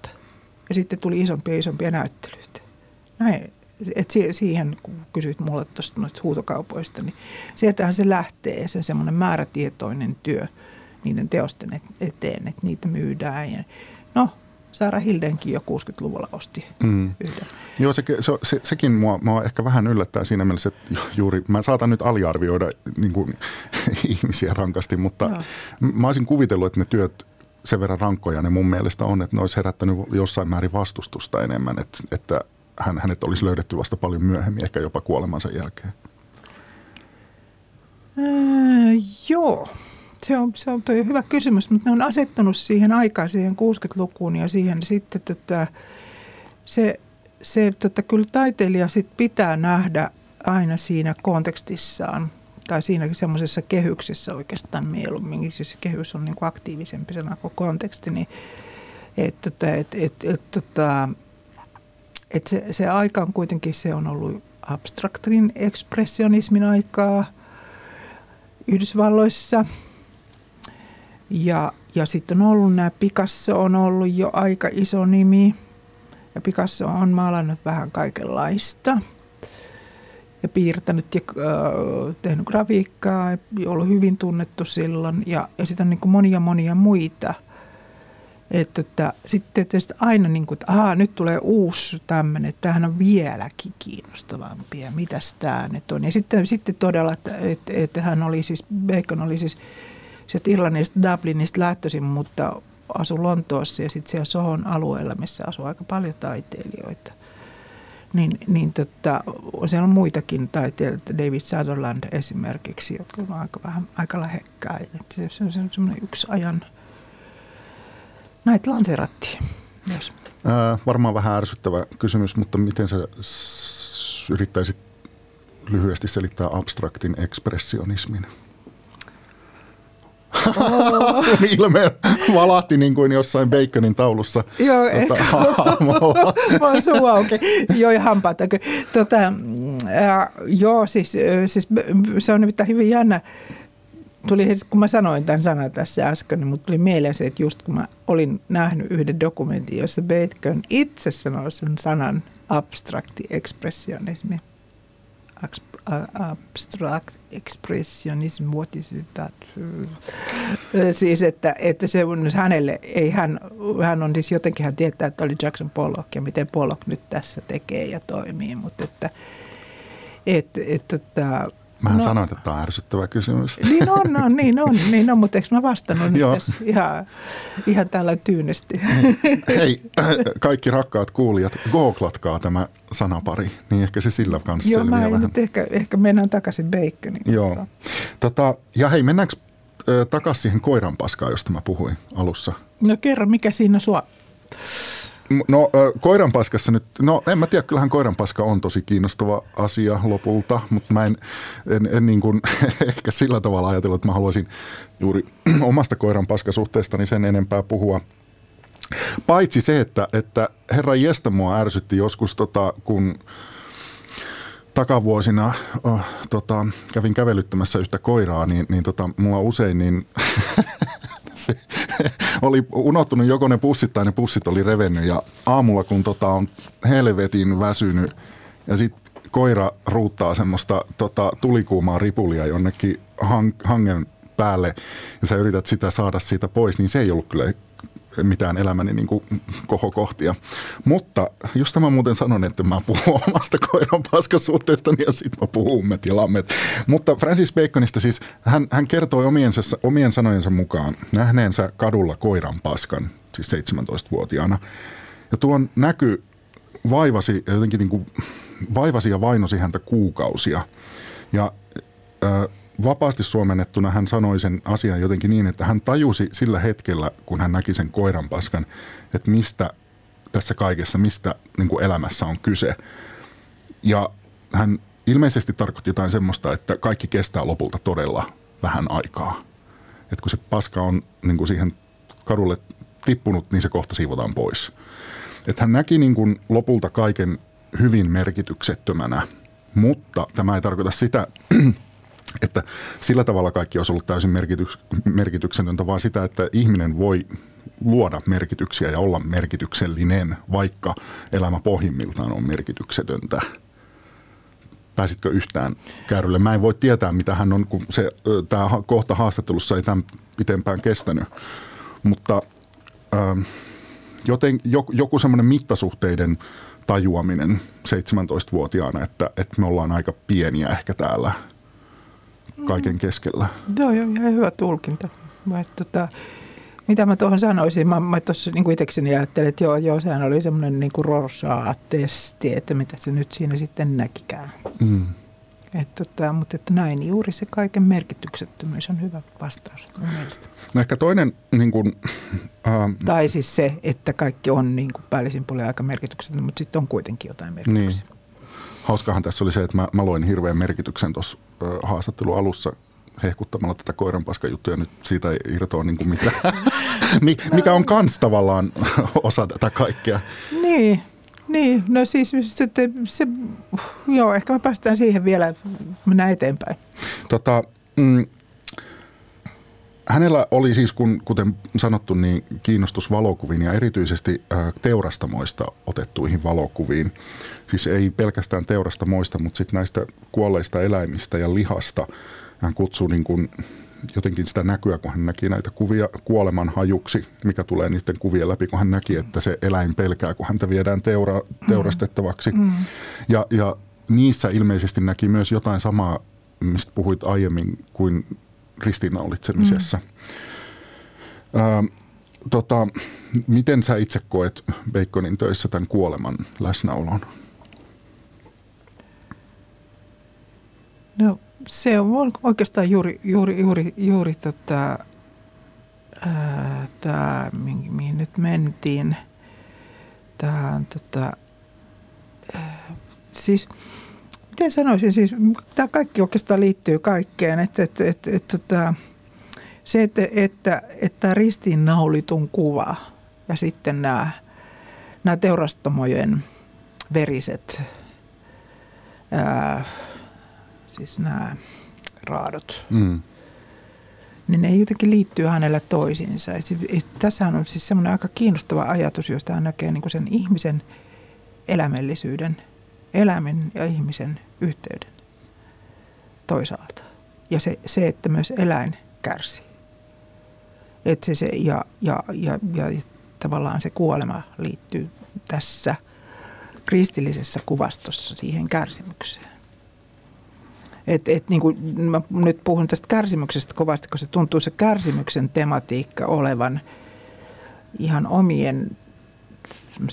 Ja sitten tuli isompia ja isompia näyttelyitä. Näin, et siihen, kun kysyit mulle tuosta noista huutokaupoista, niin sieltähän se lähtee, se semmoinen määrätietoinen työ niiden teosten eteen, että niitä myydään. Ja no, Saara Hildenkin jo 60-luvulla osti mm. yhden. Joo, se, se, se, sekin mua, mua ehkä vähän yllättää siinä mielessä, että juuri mä saatan nyt aliarvioida niin kuin, ihmisiä rankasti, mutta Joo. mä olisin kuvitellut, että ne työt sen verran rankkoja ne mun mielestä on, että ne olisi herättänyt jossain määrin vastustusta enemmän, että, että hän, hänet olisi löydetty vasta paljon myöhemmin, ehkä jopa kuolemansa jälkeen. Öö, joo, se on, se on hyvä kysymys, mutta ne on asettanut siihen aikaan, siihen 60-lukuun ja siihen sitten tota, se, se tota, kyllä taiteilija sit pitää nähdä aina siinä kontekstissaan tai siinä semmoisessa kehyksessä oikeastaan mieluummin, siis se kehys on niin kuin aktiivisempi sana kuin konteksti, niin että et, et, et, et, tota, et se, se aika on kuitenkin, se on ollut abstraktin ekspressionismin aikaa Yhdysvalloissa. Ja, ja sitten on ollut nämä, Picasso on ollut jo aika iso nimi. Ja Picasso on maalannut vähän kaikenlaista – ja piirtänyt ja äh, tehnyt grafiikkaa ja ollut hyvin tunnettu silloin. Ja, ja sitten on niin kuin monia monia muita. Että, että sitten tietysti aina niin kuin, että aha, nyt tulee uusi tämmöinen, että tämähän on vieläkin kiinnostavampi ja mitäs tämä nyt on. Ja sitten, sitten todella, että, että, että hän oli siis, Bacon oli siis sieltä Irlannista, Dublinista lähtöisin, mutta asui Lontoossa ja sitten siellä Sohon alueella, missä asuu aika paljon taiteilijoita – niin, niin tota, siellä on muitakin taiteilijoita, David Sutherland esimerkiksi, jotka on aika, vähän, aika lähekkäin. Että se, on semmoinen yksi ajan, näitä lanseerattiin myös. Ää, varmaan vähän ärsyttävä kysymys, mutta miten sä yrittäisit lyhyesti selittää abstraktin ekspressionismin? Oh. Sun ilme valahti niin kuin jossain Baconin taulussa. Joo, tota, mä oon suu auki. Joo, ja hampaat. Tota, äh, joo, siis, siis se on nimittäin hyvin jännä. Tuli, kun mä sanoin tämän sanan tässä äsken, niin tuli mieleen se, että just kun mä olin nähnyt yhden dokumentin, jossa Bacon itse sanoi sen sanan abstrakti ekspressionismi abstract expressionism, what is it that? Siis, että, että se on hänelle, ei hän, hän on siis jotenkin, hän tietää, että oli Jackson Pollock ja miten Pollock nyt tässä tekee ja toimii, mutta että, että, että, että Mä no, sanoin, että tämä on ärsyttävä kysymys. Niin on, no, niin on, niin on, mutta eikö mä vastannut nyt tässä ihan, ihan tällä tyynesti. Niin. Hei, kaikki rakkaat kuulijat, googlatkaa tämä sanapari, niin ehkä se sillä kanssa Joo, mä vähän. nyt ehkä, ehkä mennään takaisin baconiin. Joo. Tota, ja hei, mennäänkö takaisin siihen koiranpaskaan, josta mä puhuin alussa? No kerro, mikä siinä sua No koiranpaskassa nyt, no en mä tiedä, kyllähän koiranpaska on tosi kiinnostava asia lopulta, mutta mä en, en, en niin kuin, ehkä sillä tavalla ajatella, että mä haluaisin juuri omasta koiranpaskasuhteestani sen enempää puhua. Paitsi se, että, että herra Jestä mua ärsytti joskus, tota, kun takavuosina oh, tota, kävin kävelyttämässä yhtä koiraa, niin, niin tota, mulla usein niin se oli unohtunut joko ne pussit tai ne pussit oli revennyt. Ja aamulla kun tota on helvetin väsynyt ja sitten koira ruuttaa semmoista tota, tulikuumaa ripulia jonnekin hang, hangen päälle ja sä yrität sitä saada siitä pois, niin se ei ollut kyllä mitään elämäni niin kuin kohokohtia. Mutta just tämä muuten sanon, että mä puhun omasta koiran paskasuhteestani ja sitten mä puhun ummet ja lammet. Mutta Francis Baconista siis, hän, hän kertoi omien, omien sanojensa mukaan nähneensä kadulla koiran paskan, siis 17-vuotiaana. Ja tuon näky vaivasi, jotenkin niin kuin, vaivasi ja vainosi häntä kuukausia. Ja äh, vapaasti suomennettuna hän sanoi sen asian jotenkin niin, että hän tajusi sillä hetkellä, kun hän näki sen koiranpaskan, että mistä tässä kaikessa, mistä niin kuin elämässä on kyse. Ja hän ilmeisesti tarkoitti jotain semmoista, että kaikki kestää lopulta todella vähän aikaa. Että kun se paska on niin kuin siihen kadulle tippunut, niin se kohta siivotaan pois. Että hän näki niin kuin lopulta kaiken hyvin merkityksettömänä, mutta tämä ei tarkoita sitä, että sillä tavalla kaikki olisi ollut täysin merkityks, merkityksetöntä, vaan sitä, että ihminen voi luoda merkityksiä ja olla merkityksellinen, vaikka elämä pohjimmiltaan on merkityksetöntä. Pääsitkö yhtään käärylle? Mä en voi tietää, mitä hän on, kun se, tämä kohta haastattelussa ei tämän pitempään kestänyt. Mutta joten, joku semmoinen mittasuhteiden tajuaminen 17-vuotiaana, että, että me ollaan aika pieniä ehkä täällä – kaiken keskellä. Joo, joo, ihan hyvä tulkinta. Mä, tota, mitä mä tuohon sanoisin, mä, mä tuossa niin itsekseni ajattelin, että joo, joo, sehän oli semmoinen niin Rorsaa-testi, että mitä se nyt siinä sitten näkikään. Mm. Et, tota, mutta että näin juuri se kaiken merkityksettömyys on hyvä vastaus mun mielestä. No ehkä toinen... Niin kuin, ähm, tai siis se, että kaikki on niin kuin päällisin puolella aika merkityksetöntä, mutta sitten on kuitenkin jotain merkityksiä. Niin. Hauskahan tässä oli se, että mä, mä loin hirveän merkityksen tuossa haastattelun alussa hehkuttamalla tätä koiranpaskajuttuja. Nyt siitä ei irtoa niin kuin mitään, mikä on kans tavallaan osa tätä kaikkea. Niin, niin, no siis se, se, joo, ehkä me päästään siihen vielä, mennään eteenpäin. Tota, mm, hänellä oli siis, kun, kuten sanottu, niin kiinnostus valokuviin ja erityisesti äh, teurastamoista otettuihin valokuviin. Siis ei pelkästään teurastamoista, mutta sitten näistä kuolleista eläimistä ja lihasta. Hän kutsuu niin kuin jotenkin sitä näkyä, kun hän näki näitä kuvia kuoleman hajuksi, mikä tulee niiden kuvien läpi, kun hän näki, että se eläin pelkää, kun häntä viedään teura, teurastettavaksi. Mm. Ja, ja niissä ilmeisesti näki myös jotain samaa, mistä puhuit aiemmin, kuin ristiinnaulitsemisessa. Mm. Ö, tota, miten sä itse koet Baconin töissä tämän kuoleman läsnäolon? No se on oikeastaan juuri, juuri, juuri, juuri tota, ää, tää, mihin, mihin nyt mentiin. Tämä tota, ää, siis miten sanoisin, siis tämä kaikki oikeastaan liittyy kaikkeen, että, että, että, että, että se, että, että, että ristiinnaulitun kuva ja sitten nämä, nämä teurastamojen veriset ää, siis nämä raadot, mm. niin ne jotenkin liittyy hänellä toisiinsa. Tässä on siis semmoinen aika kiinnostava ajatus, josta hän näkee niin sen ihmisen elämällisyyden, eläimen ja ihmisen yhteyden toisaalta. Ja se, se että myös eläin kärsii. Että se, se, ja, ja, ja, ja tavallaan se kuolema liittyy tässä kristillisessä kuvastossa siihen kärsimykseen. Et, et niin kuin, mä nyt puhun tästä kärsimyksestä kovasti, koska se tuntuu se kärsimyksen tematiikka olevan ihan omien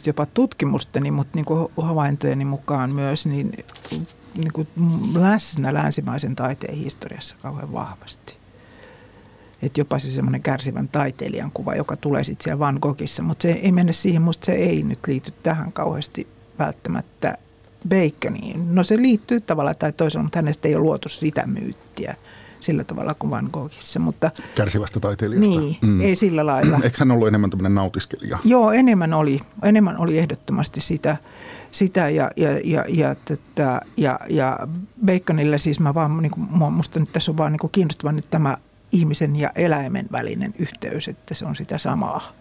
jopa tutkimusteni, mutta niin kuin havaintojeni mukaan myös niin, niin kuin läsnä länsimaisen taiteen historiassa kauhean vahvasti. Että jopa se semmoinen kärsivän taiteilijan kuva, joka tulee sitten siellä Van Goghissa, mutta se ei mene siihen, musta se ei nyt liity tähän kauheasti välttämättä Baconiin. No se liittyy tavallaan tai toisella, mutta hänestä ei ole luotu sitä myyttiä sillä tavalla kuin Van Goghissa. Mutta, Kärsivästä taiteilijasta. Niin, mm. ei sillä lailla. Eikö hän ollut enemmän tämmöinen nautiskelija? Joo, enemmän oli. Enemmän oli ehdottomasti sitä. sitä ja, ja, ja, ja, tätä, ja, ja Baconille siis mä vaan, niin kuin, musta nyt tässä on vaan niin kiinnostava nyt tämä ihmisen ja eläimen välinen yhteys, että se on sitä samaa.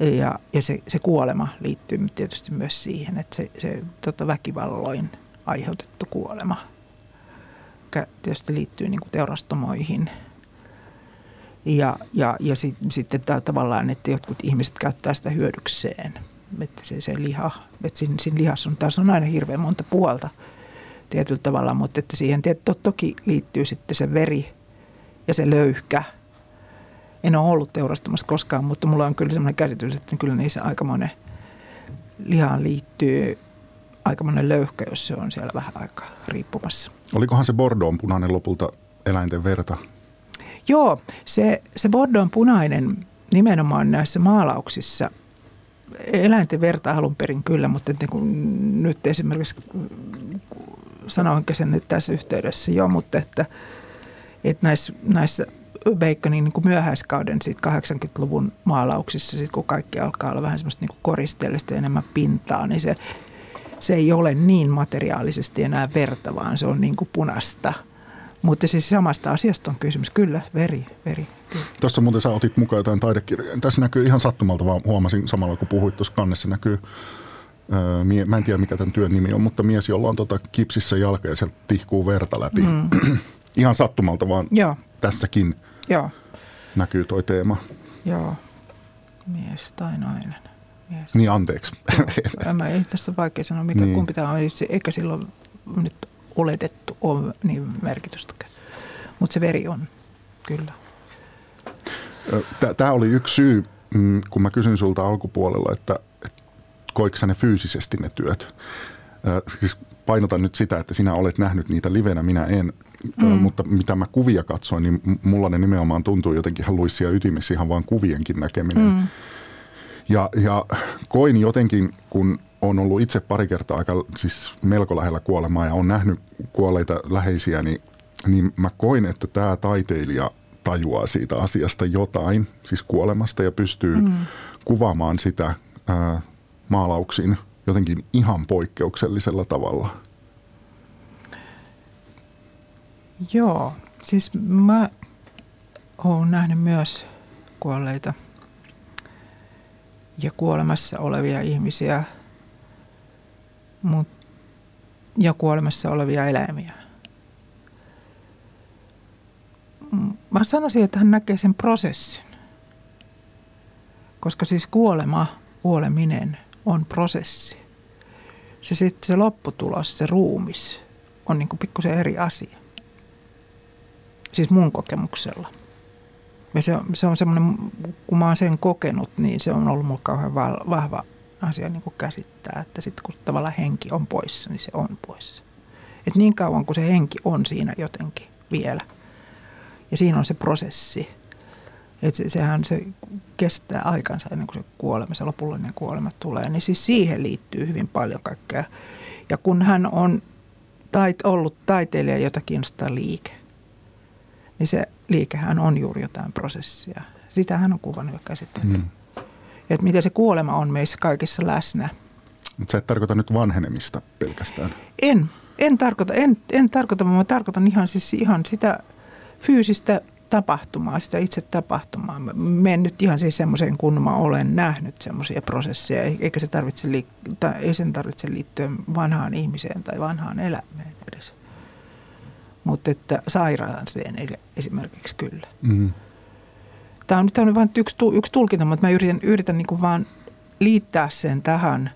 Ja, ja se, se kuolema liittyy tietysti myös siihen, että se, se tota väkivalloin aiheutettu kuolema tietysti liittyy niin kuin teurastamoihin. Ja, ja, ja sit, sitten tämä tavallaan, että jotkut ihmiset käyttää sitä hyödykseen. Että se, se liha, että siinä, siinä lihassa on taas on aina hirveän monta puolta tietyllä tavalla, mutta että siihen to, toki liittyy sitten se veri ja se löyhkä – en ole ollut teurastamassa koskaan, mutta mulla on kyllä sellainen käsitys, että kyllä niissä aikamoinen lihaan liittyy aikamoinen löyhkä, jos se on siellä vähän aikaa riippumassa. Olikohan se Bordeaux punainen lopulta eläinten verta? Joo, se, se Bordeaux punainen nimenomaan näissä maalauksissa eläinten verta alun perin kyllä, mutta että kun nyt esimerkiksi sanoinkin sen nyt tässä yhteydessä jo, mutta että, että näissä, näissä Baconin niin kuin myöhäiskauden sit 80-luvun maalauksissa, sit kun kaikki alkaa olla vähän semmoista niin koristeellista enemmän pintaa, niin se, se ei ole niin materiaalisesti enää verta, vaan se on niin kuin punasta. Mutta siis samasta asiasta on kysymys. Kyllä, veri, veri. Kyllä. Tässä muuten sä otit mukaan jotain taidekirjoja. Tässä näkyy ihan sattumalta, vaan huomasin samalla kun puhuit tuossa kannessa näkyy Mie, mä en tiedä mikä tämän työn nimi on, mutta mies, jolla on tota kipsissä jalka ja sieltä tihkuu verta läpi. Mm. Ihan sattumalta vaan Joo. tässäkin Joo. näkyy toi teema. Joo, mies tai nainen. Mies. Niin, anteeksi. Joo. Mä itse asiassa vaikea sanoa, mikä niin. kumpi tämä on. Eikä silloin nyt oletettu ole niin merkitystäkään. Mutta se veri on, kyllä. Tämä oli yksi syy, mm, kun mä kysyin sulta alkupuolella, että, että koiko ne fyysisesti ne työt. Siis painotan nyt sitä, että sinä olet nähnyt niitä livenä, minä en. Mm. Mutta mitä mä kuvia katsoin, niin mulla ne nimenomaan tuntuu jotenkin ihan luissia ytimessä ihan vaan kuvienkin näkeminen. Mm. Ja, ja koin jotenkin, kun on ollut itse pari kertaa aika siis melko lähellä kuolemaa ja on nähnyt kuolleita läheisiä, niin, niin mä koin, että tämä taiteilija tajuaa siitä asiasta jotain, siis kuolemasta ja pystyy mm. kuvaamaan sitä ää, maalauksiin jotenkin ihan poikkeuksellisella tavalla. Joo, siis mä oon nähnyt myös kuolleita ja kuolemassa olevia ihmisiä mut, ja kuolemassa olevia eläimiä. Mä sanoisin, että hän näkee sen prosessin. Koska siis kuolema, kuoleminen on prosessi. Se sitten se lopputulos, se ruumis, on niin pikkusen eri asia. Siis mun kokemuksella. Ja se, se on semmoinen, kun mä oon sen kokenut, niin se on ollut mulle kauhean vahva asia niin kuin käsittää, että sitten kun tavallaan henki on poissa, niin se on poissa. Et niin kauan kuin se henki on siinä jotenkin vielä. Ja siinä on se prosessi. Et se, sehän se kestää aikansa ennen kuin se kuolema, se lopullinen kuolema tulee. Niin siis siihen liittyy hyvin paljon kaikkea. Ja kun hän on tait, ollut taiteilija, jota kiinnostaa liike, niin se liikehän on juuri jotain prosessia. Sitä hän on kuvannut ja käsitellyt. Mm. Että miten se kuolema on meissä kaikissa läsnä. Mutta sä et tarkoita nyt vanhenemista pelkästään. En, en tarkoita, en, en tarkoita, vaan mä tarkoitan ihan, siis ihan sitä fyysistä tapahtumaa, sitä itse tapahtumaa. Mä menen nyt ihan siis semmoiseen, kun mä olen nähnyt semmoisia prosesseja, eikä se tarvitse, tai ei sen tarvitse liittyä vanhaan ihmiseen tai vanhaan elämään edes. Mutta että sairaalaseen esimerkiksi kyllä. Mm-hmm. Tämä on, tämä on vain yksi, yksi tulkinta, mutta mä yritän, yritän niin kuin vaan liittää sen tähän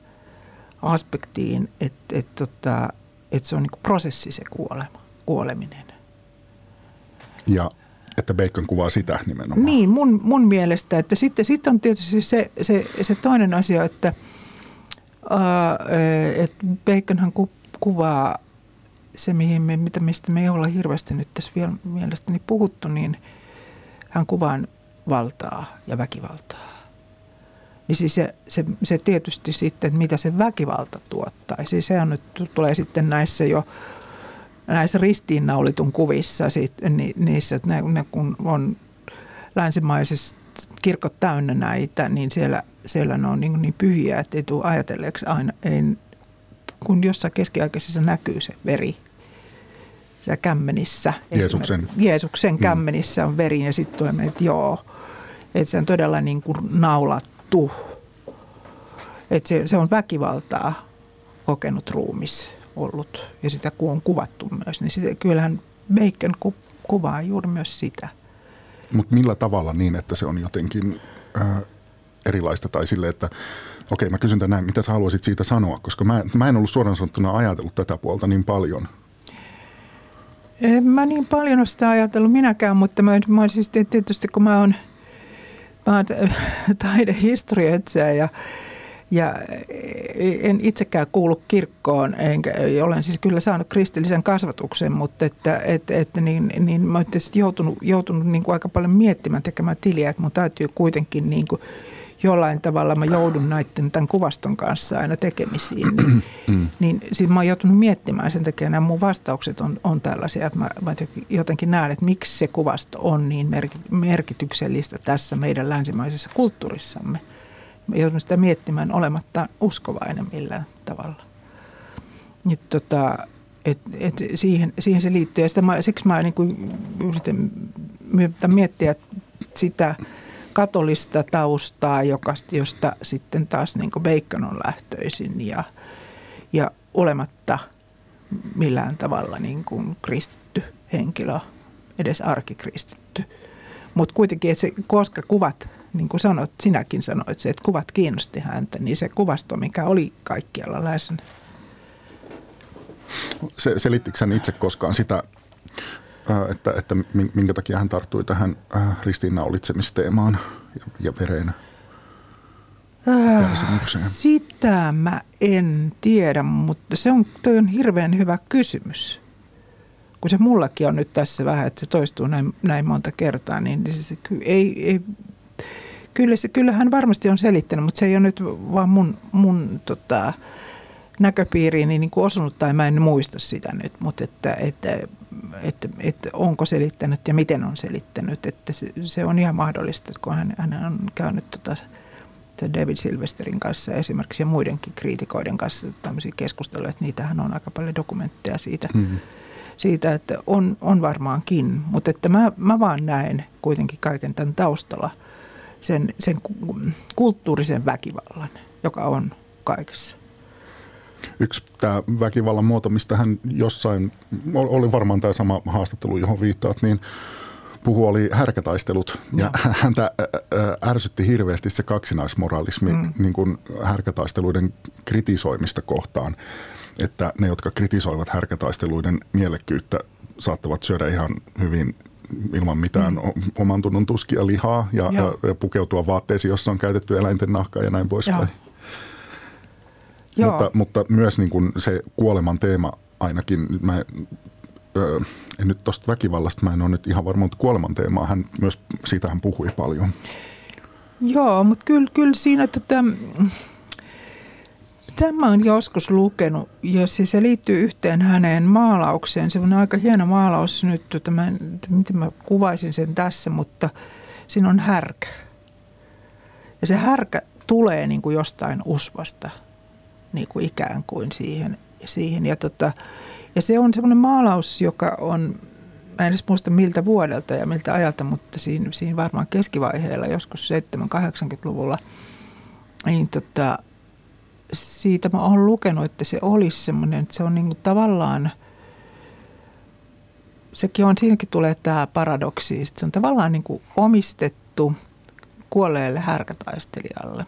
aspektiin, että, että, että, että se on niin kuin prosessi se kuolema, kuoleminen. Ja että Bacon kuvaa sitä nimenomaan. Niin, mun, mun mielestä. Että sitten, sitten on tietysti se, se, se toinen asia, että, äh, että Baconhan ku, kuvaa se, mihin me, mitä mistä me ei olla hirveästi nyt tässä vielä mielestäni puhuttu, niin hän kuvaa valtaa ja väkivaltaa. Niin siis se, se, se tietysti sitten, että mitä se väkivalta tuottaa. Siis se on nyt, tulee sitten näissä jo näissä ristiinnaulitun kuvissa, sit, ni, niissä, että ne, ne kun on länsimaisessa kirkot täynnä näitä, niin siellä, siellä ne on niin, niin pyhiä, että ei tule ajatelleeksi aina, ei, kun jossain keskiaikaisessa näkyy se veri siellä kämmenissä. Jeesuksen. Jeesuksen mm. kämmenissä on veri ja sitten tulee, että joo, että se on todella niin kuin naulattu. Että se, se on väkivaltaa kokenut ruumis ollut ja sitä kun on kuvattu myös, niin sitä, kyllähän Bacon ku, kuvaa juuri myös sitä. Mutta millä tavalla niin, että se on jotenkin äh, erilaista tai sille, että okei mä kysyn näin, mitä sä haluaisit siitä sanoa, koska mä, mä en ollut suoraan sanottuna ajatellut tätä puolta niin paljon. En mä niin paljon ole sitä ajatellut minäkään, mutta mä, mä siis tietysti kun mä oon, mä oon taidehistorioitsija ja ja en itsekään kuulu kirkkoon, enkä, olen siis kyllä saanut kristillisen kasvatuksen, mutta että, että, että niin, niin mä olen joutunut, joutunut niin kuin aika paljon miettimään tekemään tiliä, että mun täytyy kuitenkin niin kuin jollain tavalla mä joudun näiden tämän kuvaston kanssa aina tekemisiin. Niin, mm. niin siis mä oon joutunut miettimään sen takia, nämä mun vastaukset on, on tällaisia, että mä, mä jotenkin näen, että miksi se kuvasto on niin merkityksellistä tässä meidän länsimaisessa kulttuurissamme – joudun sitä miettimään olematta uskovainen millään tavalla. Niin, tota, et, et siihen, siihen se liittyy. Ja sitä mä, siksi mä niin kuin yritän miettiä sitä katolista taustaa, joka, josta sitten taas niin Bacon on lähtöisin ja, ja olematta millään tavalla niin kuin kristitty henkilö, edes arkikristitty. Mutta kuitenkin, että se, koska kuvat niin kuin sanot, sinäkin sanoit se, että kuvat kiinnosti häntä, niin se kuvasto, mikä oli kaikkialla läsnä. Se, selittikö itse koskaan sitä, että, että minkä takia hän tarttui tähän ristiinnaulitsemisteemaan ja, ja vereen kärsimykseen? Sitä mä en tiedä, mutta se on, toi on hirveän hyvä kysymys. Kun se mullakin on nyt tässä vähän, että se toistuu näin, näin monta kertaa, niin se, se ei, ei kyllä, se, kyllä hän varmasti on selittänyt, mutta se ei ole nyt vaan mun, mun tota, näköpiiriin niin, niin kuin osunut tai mä en muista sitä nyt, mutta että, että, että, että onko selittänyt ja miten on selittänyt. Että se, se on ihan mahdollista, että kun hän, hän on käynyt tota, David Silvesterin kanssa esimerkiksi ja muidenkin kriitikoiden kanssa tämmöisiä keskusteluja, että niitähän on aika paljon dokumentteja siitä, mm-hmm. siitä että on, on varmaankin. Mutta että mä, mä vaan näen kuitenkin kaiken tämän taustalla sen, sen kulttuurisen väkivallan, joka on kaikessa. Yksi tämä väkivallan muoto, mistä hän jossain, oli varmaan tämä sama haastattelu, johon viittaat, niin puhu oli härkätaistelut ja no. häntä ärsytti hirveästi se kaksinaismoralismi mm. niin kuin härkätaisteluiden kritisoimista kohtaan, että ne, jotka kritisoivat härkätaisteluiden mielekkyyttä, saattavat syödä ihan hyvin ilman mitään mm. oman tunnon tuskia lihaa ja, ja, ja pukeutua vaatteisiin, jossa on käytetty eläinten nahkaa ja näin poispäin. Joo. Mutta, mutta myös niin kuin se kuoleman teema ainakin, mä öö, en nyt tuosta väkivallasta, mä en ole nyt ihan varma, mutta kuoleman teemaa hän myös, siitä hän puhui paljon. Joo, mutta kyllä, kyllä siinä tätä, tämä on joskus lukenut ja siis se liittyy yhteen hänen maalaukseen. Se on aika hieno maalaus nyt, että mä, miten mä kuvaisin sen tässä, mutta siinä on härkä. Ja se härkä tulee niin kuin jostain usvasta – niin kuin ikään kuin siihen. siihen. Ja, tota, ja se on semmoinen maalaus, joka on, mä en edes muista miltä vuodelta ja miltä ajalta, mutta siinä, siinä varmaan keskivaiheella, joskus 7-80-luvulla, niin tota, siitä mä oon lukenut, että se olisi semmoinen, että se on niin kuin tavallaan, sekin on, siinäkin tulee tämä paradoksi, se on tavallaan niin kuin omistettu kuolleelle härkätaistelijalle.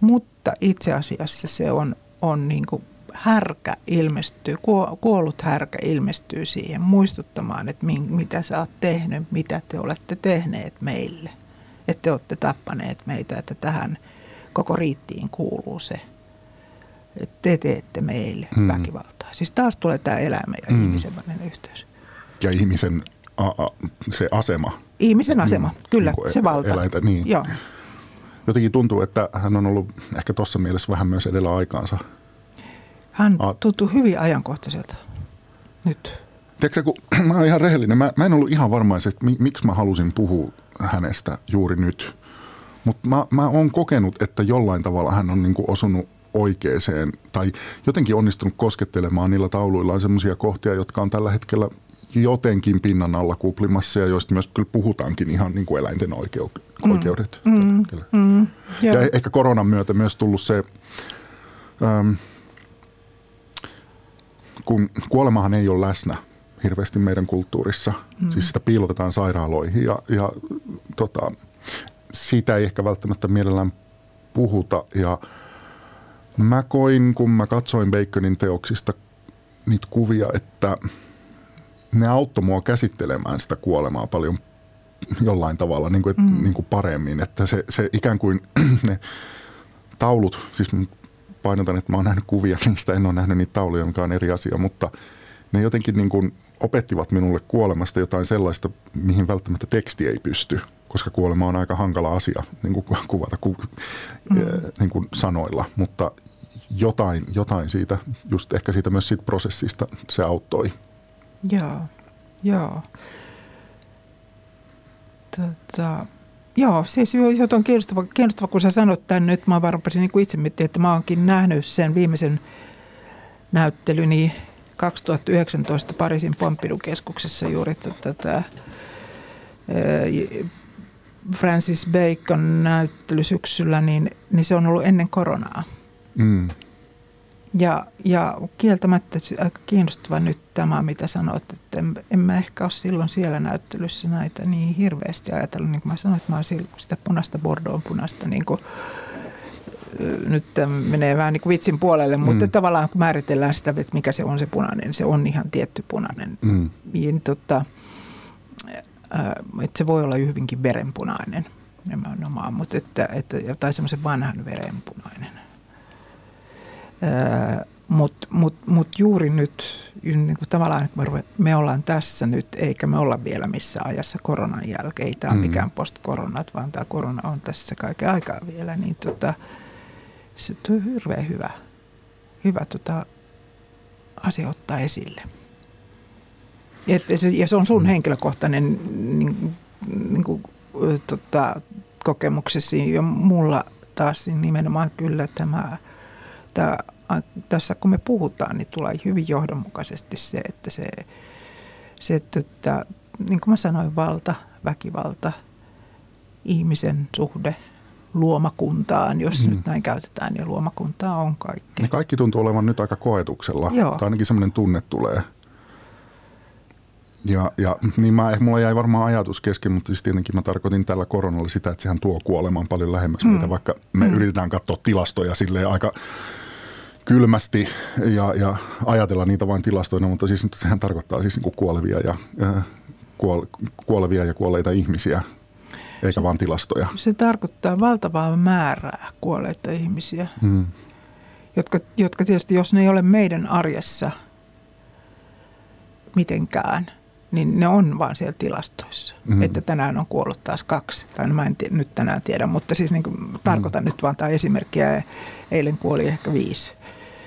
Mutta itse asiassa se on, on niin kuin härkä ilmestyy, kuollut härkä ilmestyy siihen muistuttamaan, että mitä sä oot tehnyt, mitä te olette tehneet meille. Että te olette tappaneet meitä, että tähän koko riittiin kuuluu se, että te teette meille hmm. väkivaltaa. Siis taas tulee tämä eläimen ja hmm. ihmisen välinen yhteys. Ja ihmisen a, a, se asema. Ihmisen asema, hmm. kyllä, niin se valta. Eläintä, niin. Joo jotenkin tuntuu, että hän on ollut ehkä tuossa mielessä vähän myös edellä aikaansa. Hän tuntuu hyvin ajankohtaiselta nyt. Tiedätkö, kun mä oon ihan rehellinen, mä, mä en ollut ihan varma, että miksi mä halusin puhua hänestä juuri nyt. Mutta mä, mä oon kokenut, että jollain tavalla hän on niinku osunut oikeeseen tai jotenkin onnistunut koskettelemaan niillä tauluillaan sellaisia kohtia, jotka on tällä hetkellä jotenkin pinnan alla kuplimassa ja joista myös kyllä puhutaankin ihan niin kuin eläinten oikeu- mm. oikeudet. Mm. Mm. Mm. Ja. ja ehkä koronan myötä myös tullut se, ähm, kun kuolemahan ei ole läsnä hirveästi meidän kulttuurissa, mm. siis sitä piilotetaan sairaaloihin ja, ja tota, siitä ei ehkä välttämättä mielellään puhuta ja mä koin, kun mä katsoin Baconin teoksista niitä kuvia, että – ne auttoi mua käsittelemään sitä kuolemaa paljon jollain tavalla niin kuin, mm. niin kuin paremmin. Että se, se ikään kuin ne taulut, siis painotan, että mä oon nähnyt kuvia niistä, en ole nähnyt niitä tauluja, mikä on eri asia, mutta ne jotenkin niin kuin opettivat minulle kuolemasta jotain sellaista, mihin välttämättä teksti ei pysty, koska kuolema on aika hankala asia niin kuin kuvata ku, mm. niin kuin sanoilla, mutta jotain, jotain siitä, just ehkä siitä myös siitä prosessista se auttoi. Joo, joo. Tota, joo, siis se on kiinnostava, kiinnostava, kun sä sanot tämän nyt. Mä varmasin niin itse miettiä, että mä oonkin nähnyt sen viimeisen näyttelyni 2019 Pariisin Pompidou-keskuksessa juuri tätä Francis Bacon näyttely syksyllä, niin, niin se on ollut ennen koronaa. Mm. Ja, ja kieltämättä aika kiinnostava nyt tämä, mitä sanoit, että en, en mä ehkä ole silloin siellä näyttelyssä näitä niin hirveästi ajatellut. Niin kuin mä sanoin, että mä olen sitä punaista Bordeaux punaista niin kuin nyt menee vähän niin kuin vitsin puolelle, mutta mm. tavallaan kun määritellään sitä, että mikä se on se punainen, se on ihan tietty punainen. Mm. Niin, tota, että se voi olla hyvinkin verenpunainen nimenomaan, mutta että, että, tai semmoisen vanhan verenpunainen. Mutta mut, mut juuri nyt, niin kuin tavallaan me, me ollaan tässä nyt, eikä me olla vielä missään ajassa koronan jälkeen. Ei tämä mm. mikään post-koronat, vaan tämä korona on tässä kaiken aikaa vielä. Niin tota, se on hirveän hyvä, hyvä tota, asia ottaa esille. Et, ja se on sun mm. henkilökohtainen niin, niin kuin, tota, kokemuksesi ja mulla taas nimenomaan kyllä tämä, tämä tässä kun me puhutaan, niin tulee hyvin johdonmukaisesti se, että se, se että niin kuin mä sanoin, valta, väkivalta, ihmisen suhde luomakuntaan, jos mm. nyt näin käytetään, ja luomakuntaa on kaikki. Ja kaikki tuntuu olevan nyt aika koetuksella, Joo. tai ainakin semmoinen tunne tulee. Ja, ja niin mä, mulla jäi varmaan ajatus kesken, mutta siis tietenkin mä tarkoitin tällä koronalla sitä, että sehän tuo kuolemaan paljon lähemmäs mm. meitä, vaikka me mm. yritetään katsoa tilastoja silleen aika kylmästi ja, ja ajatella niitä vain tilastoina, mutta siis sehän tarkoittaa siis niin kuolevia ja, kuole, kuolevia ja kuolleita ihmisiä, eikä vain tilastoja. Se tarkoittaa valtavaa määrää kuolleita ihmisiä, hmm. jotka, jotka tietysti, jos ne ei ole meidän arjessa mitenkään, niin ne on vaan siellä tilastoissa. Hmm. Että tänään on kuollut taas kaksi. Tai no mä en t- nyt tänään tiedä, mutta siis niin kuin, tarkoitan hmm. nyt vaan tämä esimerkkiä. Eilen kuoli ehkä viisi.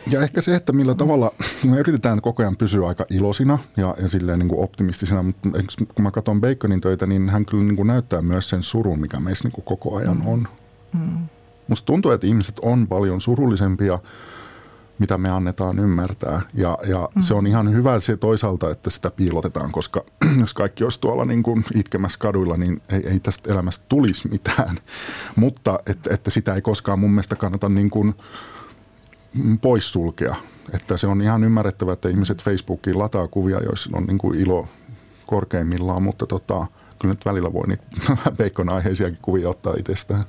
Ja ehkä se, että millä tavalla me yritetään koko ajan pysyä aika ilosina ja, ja silleen niin kuin optimistisena, mutta kun mä katson Baconin töitä, niin hän kyllä niin kuin näyttää myös sen surun, mikä meissä niin kuin koko ajan mm. on. Mm. Musta tuntuu, että ihmiset on paljon surullisempia, mitä me annetaan ymmärtää. Ja, ja mm. se on ihan hyvä se toisaalta, että sitä piilotetaan, koska jos kaikki olisi tuolla niin kuin itkemässä kaduilla, niin ei, ei tästä elämästä tulisi mitään. Mutta että, että sitä ei koskaan mun mielestä kannata niin kuin – poissulkea. Että se on ihan ymmärrettävä, että ihmiset Facebookiin lataa kuvia, joissa on niin kuin ilo korkeimmillaan, mutta tota, kyllä nyt välillä voi niitä bacon-aiheisiakin kuvia ottaa itsestään.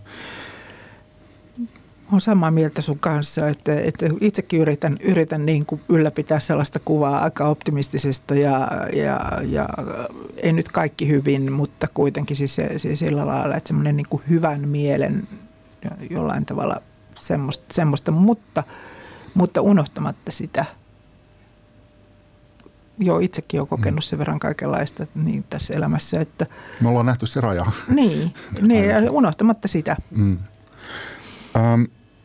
Olen samaa mieltä sun kanssa, että, että itsekin yritän, yritän niin kuin ylläpitää sellaista kuvaa aika optimistisesta ja, ja, ja ei nyt kaikki hyvin, mutta kuitenkin siis, siis sillä lailla, että semmoinen niin hyvän mielen jollain tavalla semmoista, semmoista mutta – mutta unohtamatta sitä. Joo, itsekin olen kokenut mm. sen verran kaikenlaista niin tässä elämässä. Että, Me ollaan nähty se raja. Niin, niin ja unohtamatta sitä. Mm. Ähm,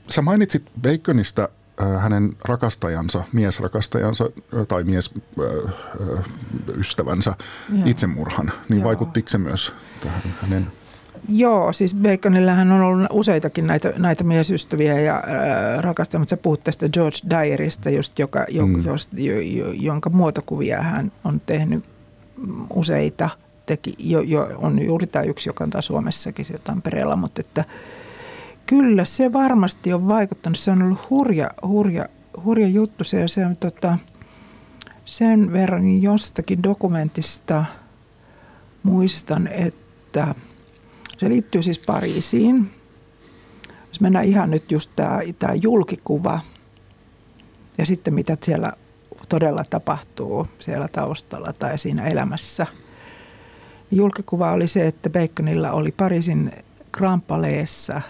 sä mainitsit Baconista äh, hänen rakastajansa, miesrakastajansa äh, tai miesystävänsä äh, itsemurhan. Niin Joo. vaikuttiko se myös tähän hänen Joo, siis Baconillähän on ollut useitakin näitä, näitä miesystäviä ja äh, rakastaa, mutta sä puhut tästä George Dyerista, just, joka, mm. just, jo, jo, jonka muotokuvia hän on tehnyt useita. Teki, jo, jo, on juuri tämä yksi, joka on Suomessakin siellä Tampereella, mutta että kyllä se varmasti on vaikuttanut. Se on ollut hurja, hurja, hurja juttu se, se on tota, sen verran jostakin dokumentista muistan, että – se liittyy siis Pariisiin. Jos mennään ihan nyt just tämä, julkikuva ja sitten mitä siellä todella tapahtuu siellä taustalla tai siinä elämässä. Julkikuva oli se, että Baconilla oli Pariisin Grand Palaisissa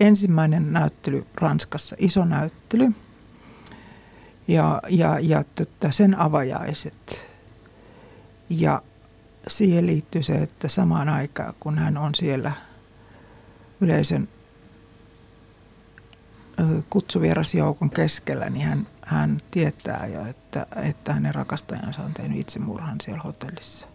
ensimmäinen näyttely Ranskassa, iso näyttely. Ja, ja, ja tota, sen avajaiset. Ja siihen liittyy se, että samaan aikaan kun hän on siellä yleisön kutsuvierasjoukon keskellä, niin hän, hän tietää jo, että, että hänen rakastajansa on tehnyt itsemurhan siellä hotellissa.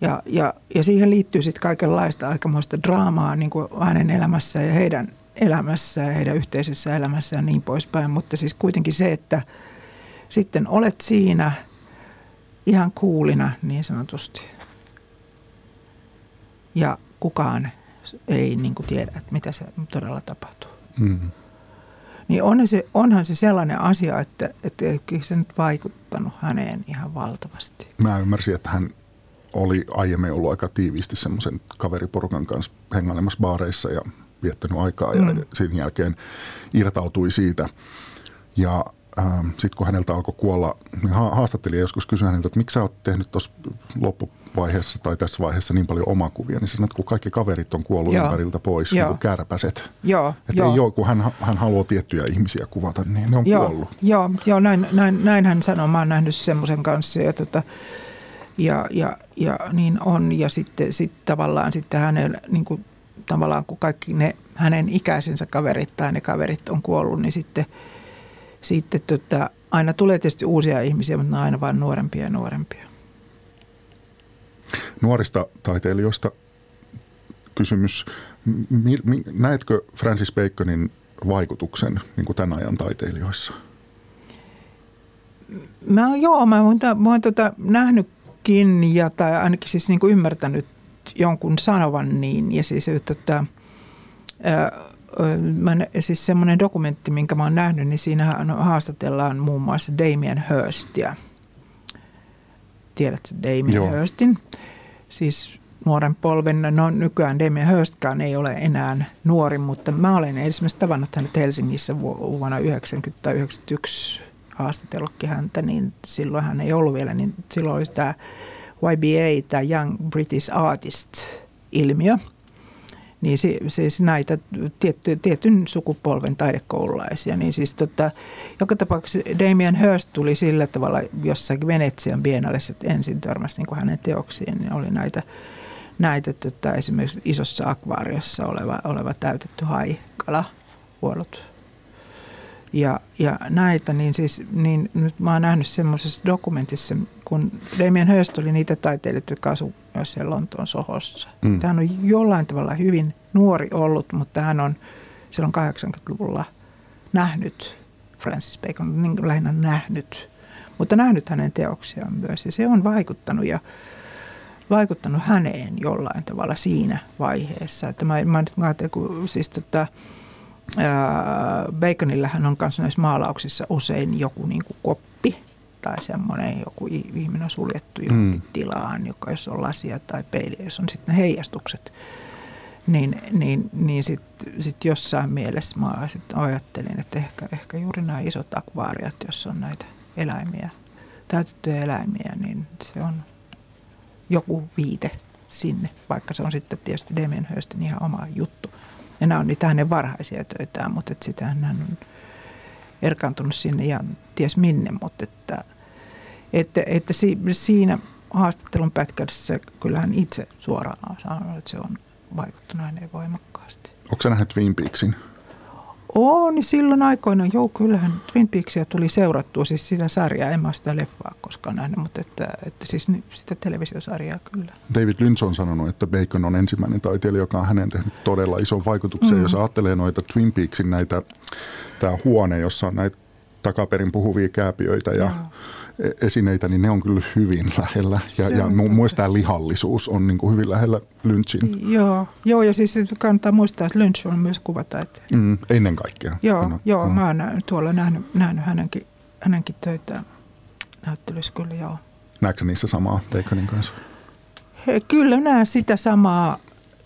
Ja, ja, ja siihen liittyy sitten kaikenlaista aikamoista draamaa niin kuin hänen elämässään ja heidän elämässään ja heidän yhteisessä elämässään ja niin poispäin. Mutta siis kuitenkin se, että sitten olet siinä – ihan kuulina niin sanotusti. Ja kukaan ei niin kuin tiedä, että mitä se todella tapahtuu. Mm. Niin onhan se, onhan se sellainen asia, että, että se nyt vaikuttanut häneen ihan valtavasti. Mä ymmärsin, että hän oli aiemmin ollut aika tiiviisti semmoisen kaveriporukan kanssa hengailemassa baareissa ja viettänyt aikaa ja mm. sen jälkeen irtautui siitä. Ja ähm, sitten kun häneltä alkoi kuolla, niin haastattelija joskus kysyi häneltä, että miksi sä oot tehnyt tuossa loppuvaiheessa tai tässä vaiheessa niin paljon omakuvia, niin sanoi, että kun kaikki kaverit on kuollut Joo. ympäriltä pois, Joo. niin kuin kärpäset. Joo. Että Joo. ei ole, kun hän, hän haluaa tiettyjä ihmisiä kuvata, niin ne on Joo. kuollut. Joo, Joo näin, näin, näin hän sanoi. Mä oon nähnyt semmoisen kanssa ja, tota, ja, ja, ja, niin on. Ja sitten sit tavallaan sitten hänellä, niin kuin, tavallaan kun kaikki ne hänen ikäisensä kaverit tai ne kaverit on kuollut, niin sitten – sitten tota, aina tulee tietysti uusia ihmisiä, mutta ne on aina vain nuorempia ja nuorempia. Nuorista taiteilijoista kysymys. Näetkö Francis Baconin vaikutuksen niin kuin tämän ajan taiteilijoissa? Mä, joo, mä oon, mä oon tota, nähnytkin ja, tai ainakin siis niin kuin ymmärtänyt jonkun sanovan niin. Ja siis, tota, mä, siis semmoinen dokumentti, minkä mä oon nähnyt, niin siinä haastatellaan muun muassa Damien Hirstia. Tiedätkö Damien Joo. Hirstin? Siis nuoren polven, no nykyään Damien Hirstkaan ei ole enää nuori, mutta mä olen esimerkiksi tavannut hänet Helsingissä vuonna 90 tai 91 haastatellutkin häntä, niin silloin hän ei ollut vielä, niin silloin olisi tämä YBA, tämä Young British Artist-ilmiö – niin siis näitä tietty, tietyn sukupolven taidekoululaisia. Niin siis tota, joka tapauksessa Damien Hirst tuli sillä tavalla jossakin Venetsian biennalessa, että ensin törmäsi niin hänen teoksiin, niin oli näitä, näitä tota, esimerkiksi isossa akvaariossa oleva, oleva täytetty haikala vuolut ja, ja näitä, niin siis niin nyt mä oon nähnyt semmoisessa dokumentissa, kun Damien Hirst oli niitä taiteilijoita, jotka asuivat myös siellä Lontoon sohossa. Mm. Hän on jollain tavalla hyvin nuori ollut, mutta hän on silloin 80-luvulla nähnyt Francis Bacon, niin lähinnä nähnyt, mutta nähnyt hänen teoksiaan myös. Ja se on vaikuttanut ja vaikuttanut häneen jollain tavalla siinä vaiheessa. Että mä, mä nyt ajattelin, kun siis tota, Baconillähän on kanssa näissä maalauksissa usein joku niin kuin koppi tai semmoinen joku ihminen on suljettu johonkin mm. tilaan, joka jos on lasia tai peiliä, jos on sitten heijastukset. Niin, niin, niin sitten sit jossain mielessä mä sit ajattelin, että ehkä, ehkä juuri nämä isot akvaariat, jos on näitä eläimiä, täytettyjä eläimiä, niin se on joku viite sinne, vaikka se on sitten tietysti Damien Hirstin ihan oma juttu. Ja nämä on niitä hänen varhaisia töitään, mutta että sitä hän on erkaantunut sinne ja ties minne, mutta että, että, että siinä haastattelun pätkässä kyllähän itse suoraan sanoo, että se on vaikuttanut häneen voimakkaasti. Onko sä nähnyt Twin Peaksin? On, niin silloin aikoina, joo, kyllähän Twin Peaksia tuli seurattua, siis sitä sarjaa, en mä sitä leffaa koskaan nähnyt, mutta että, että siis sitä televisiosarjaa kyllä. David Lynch on sanonut, että Bacon on ensimmäinen taiteilija, joka on hänen tehnyt todella ison vaikutuksen. Mm. Jos ajattelee noita Twin Peaksin näitä, tämä huone, jossa on näitä takaperin puhuvia kääpiöitä ja joo E- esineitä, niin ne on kyllä hyvin lähellä. Ja, ja mun tämä lihallisuus on niin kuin hyvin lähellä Lynchin. Joo, joo, ja siis kannattaa muistaa, että Lynch on myös kuvataiteilija. Mm, ennen kaikkea. Joo, no, joo mm. mä oon tuolla nähnyt, nähnyt hänenkin, hänenkin töitä näyttelyssä kyllä, joo. Näetkö niissä samaa Baconin kanssa? He, kyllä näen sitä samaa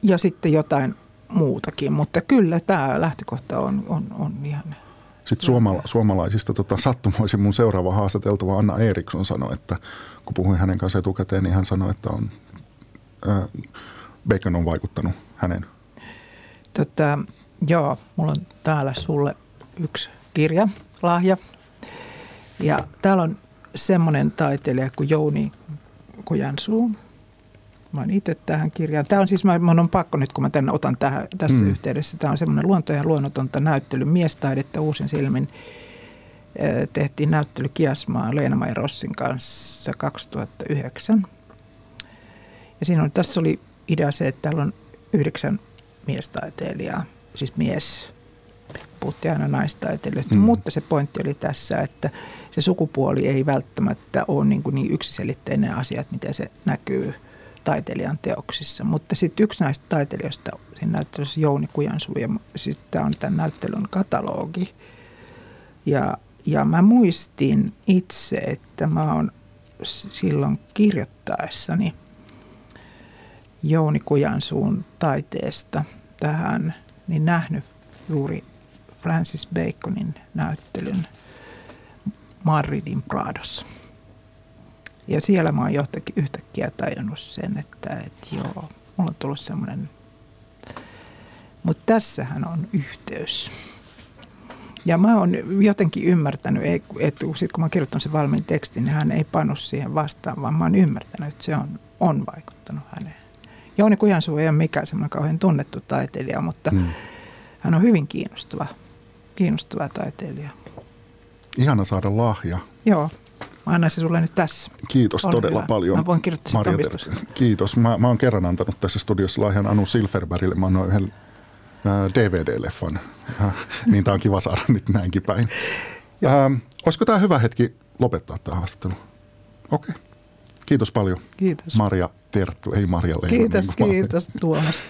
ja sitten jotain muutakin, mutta kyllä tämä lähtökohta on, on, on ihan sitten suomala, suomalaisista tota, sattumoisin mun seuraava haastateltava Anna Eriksson sanoi, että kun puhuin hänen kanssa etukäteen, niin hän sanoi, että on, ää, Bacon on vaikuttanut hänen. Tota, joo, mulla on täällä sulle yksi kirja, lahja. Ja täällä on semmoinen taiteilija kuin Jouni Kojansuu, Mä oon itse tähän kirjaan. Tämä on siis, mä, mun on pakko nyt, kun mä tänne otan tähän, tässä mm. yhteydessä. Tämä on semmoinen luonto- ja luonnotonta näyttely miestaidetta uusin silmin. Tehtiin näyttely Kiasmaa Leena Rossin kanssa 2009. Ja siinä on, tässä oli idea se, että täällä on yhdeksän miestaiteilijaa, siis mies, puhuttiin aina naistaiteilijoista, mm. mutta se pointti oli tässä, että se sukupuoli ei välttämättä ole niin, kuin niin yksiselitteinen asia, että miten se näkyy – taiteilijan teoksissa. Mutta sitten yksi näistä taiteilijoista siinä näyttelyssä Jouni Kujansu ja sitten tämä on tämän näyttelyn katalogi. Ja, ja mä muistin itse, että mä oon silloin kirjoittaessani Jouni Kujansuun taiteesta tähän niin nähnyt juuri Francis Baconin näyttelyn Madridin Pradossa. Ja siellä mä oon johtakin yhtäkkiä tajunnut sen, että, että joo, mulla on tullut semmoinen, mutta tässähän on yhteys. Ja mä oon jotenkin ymmärtänyt, että sit kun mä oon kirjoittanut sen valmiin tekstin, niin hän ei panu siihen vastaan, vaan mä oon ymmärtänyt, että se on, on vaikuttanut häneen. Jouni Kujansuu ei ole mikään semmoinen kauhean tunnettu taiteilija, mutta hmm. hän on hyvin kiinnostava, kiinnostava taiteilija. Ihana saada lahja. Joo. Mä annan se sulle nyt tässä. Kiitos Ole todella hyvä. paljon. Mä voin kirjoittaa Marja Kiitos. Mä, mä oon kerran antanut tässä studiossa lahjan Anu Silverbergille. Mä annoin yhden DVD-leffan. Äh, niin tää on kiva saada nyt näinkin päin. Ähm, olisiko tämä hyvä hetki lopettaa tämä haastattelu? Okei. Okay. Kiitos paljon. Kiitos. Maria Terttu, ei Marja Leino. Kiitos, niin kiitos Tuomas.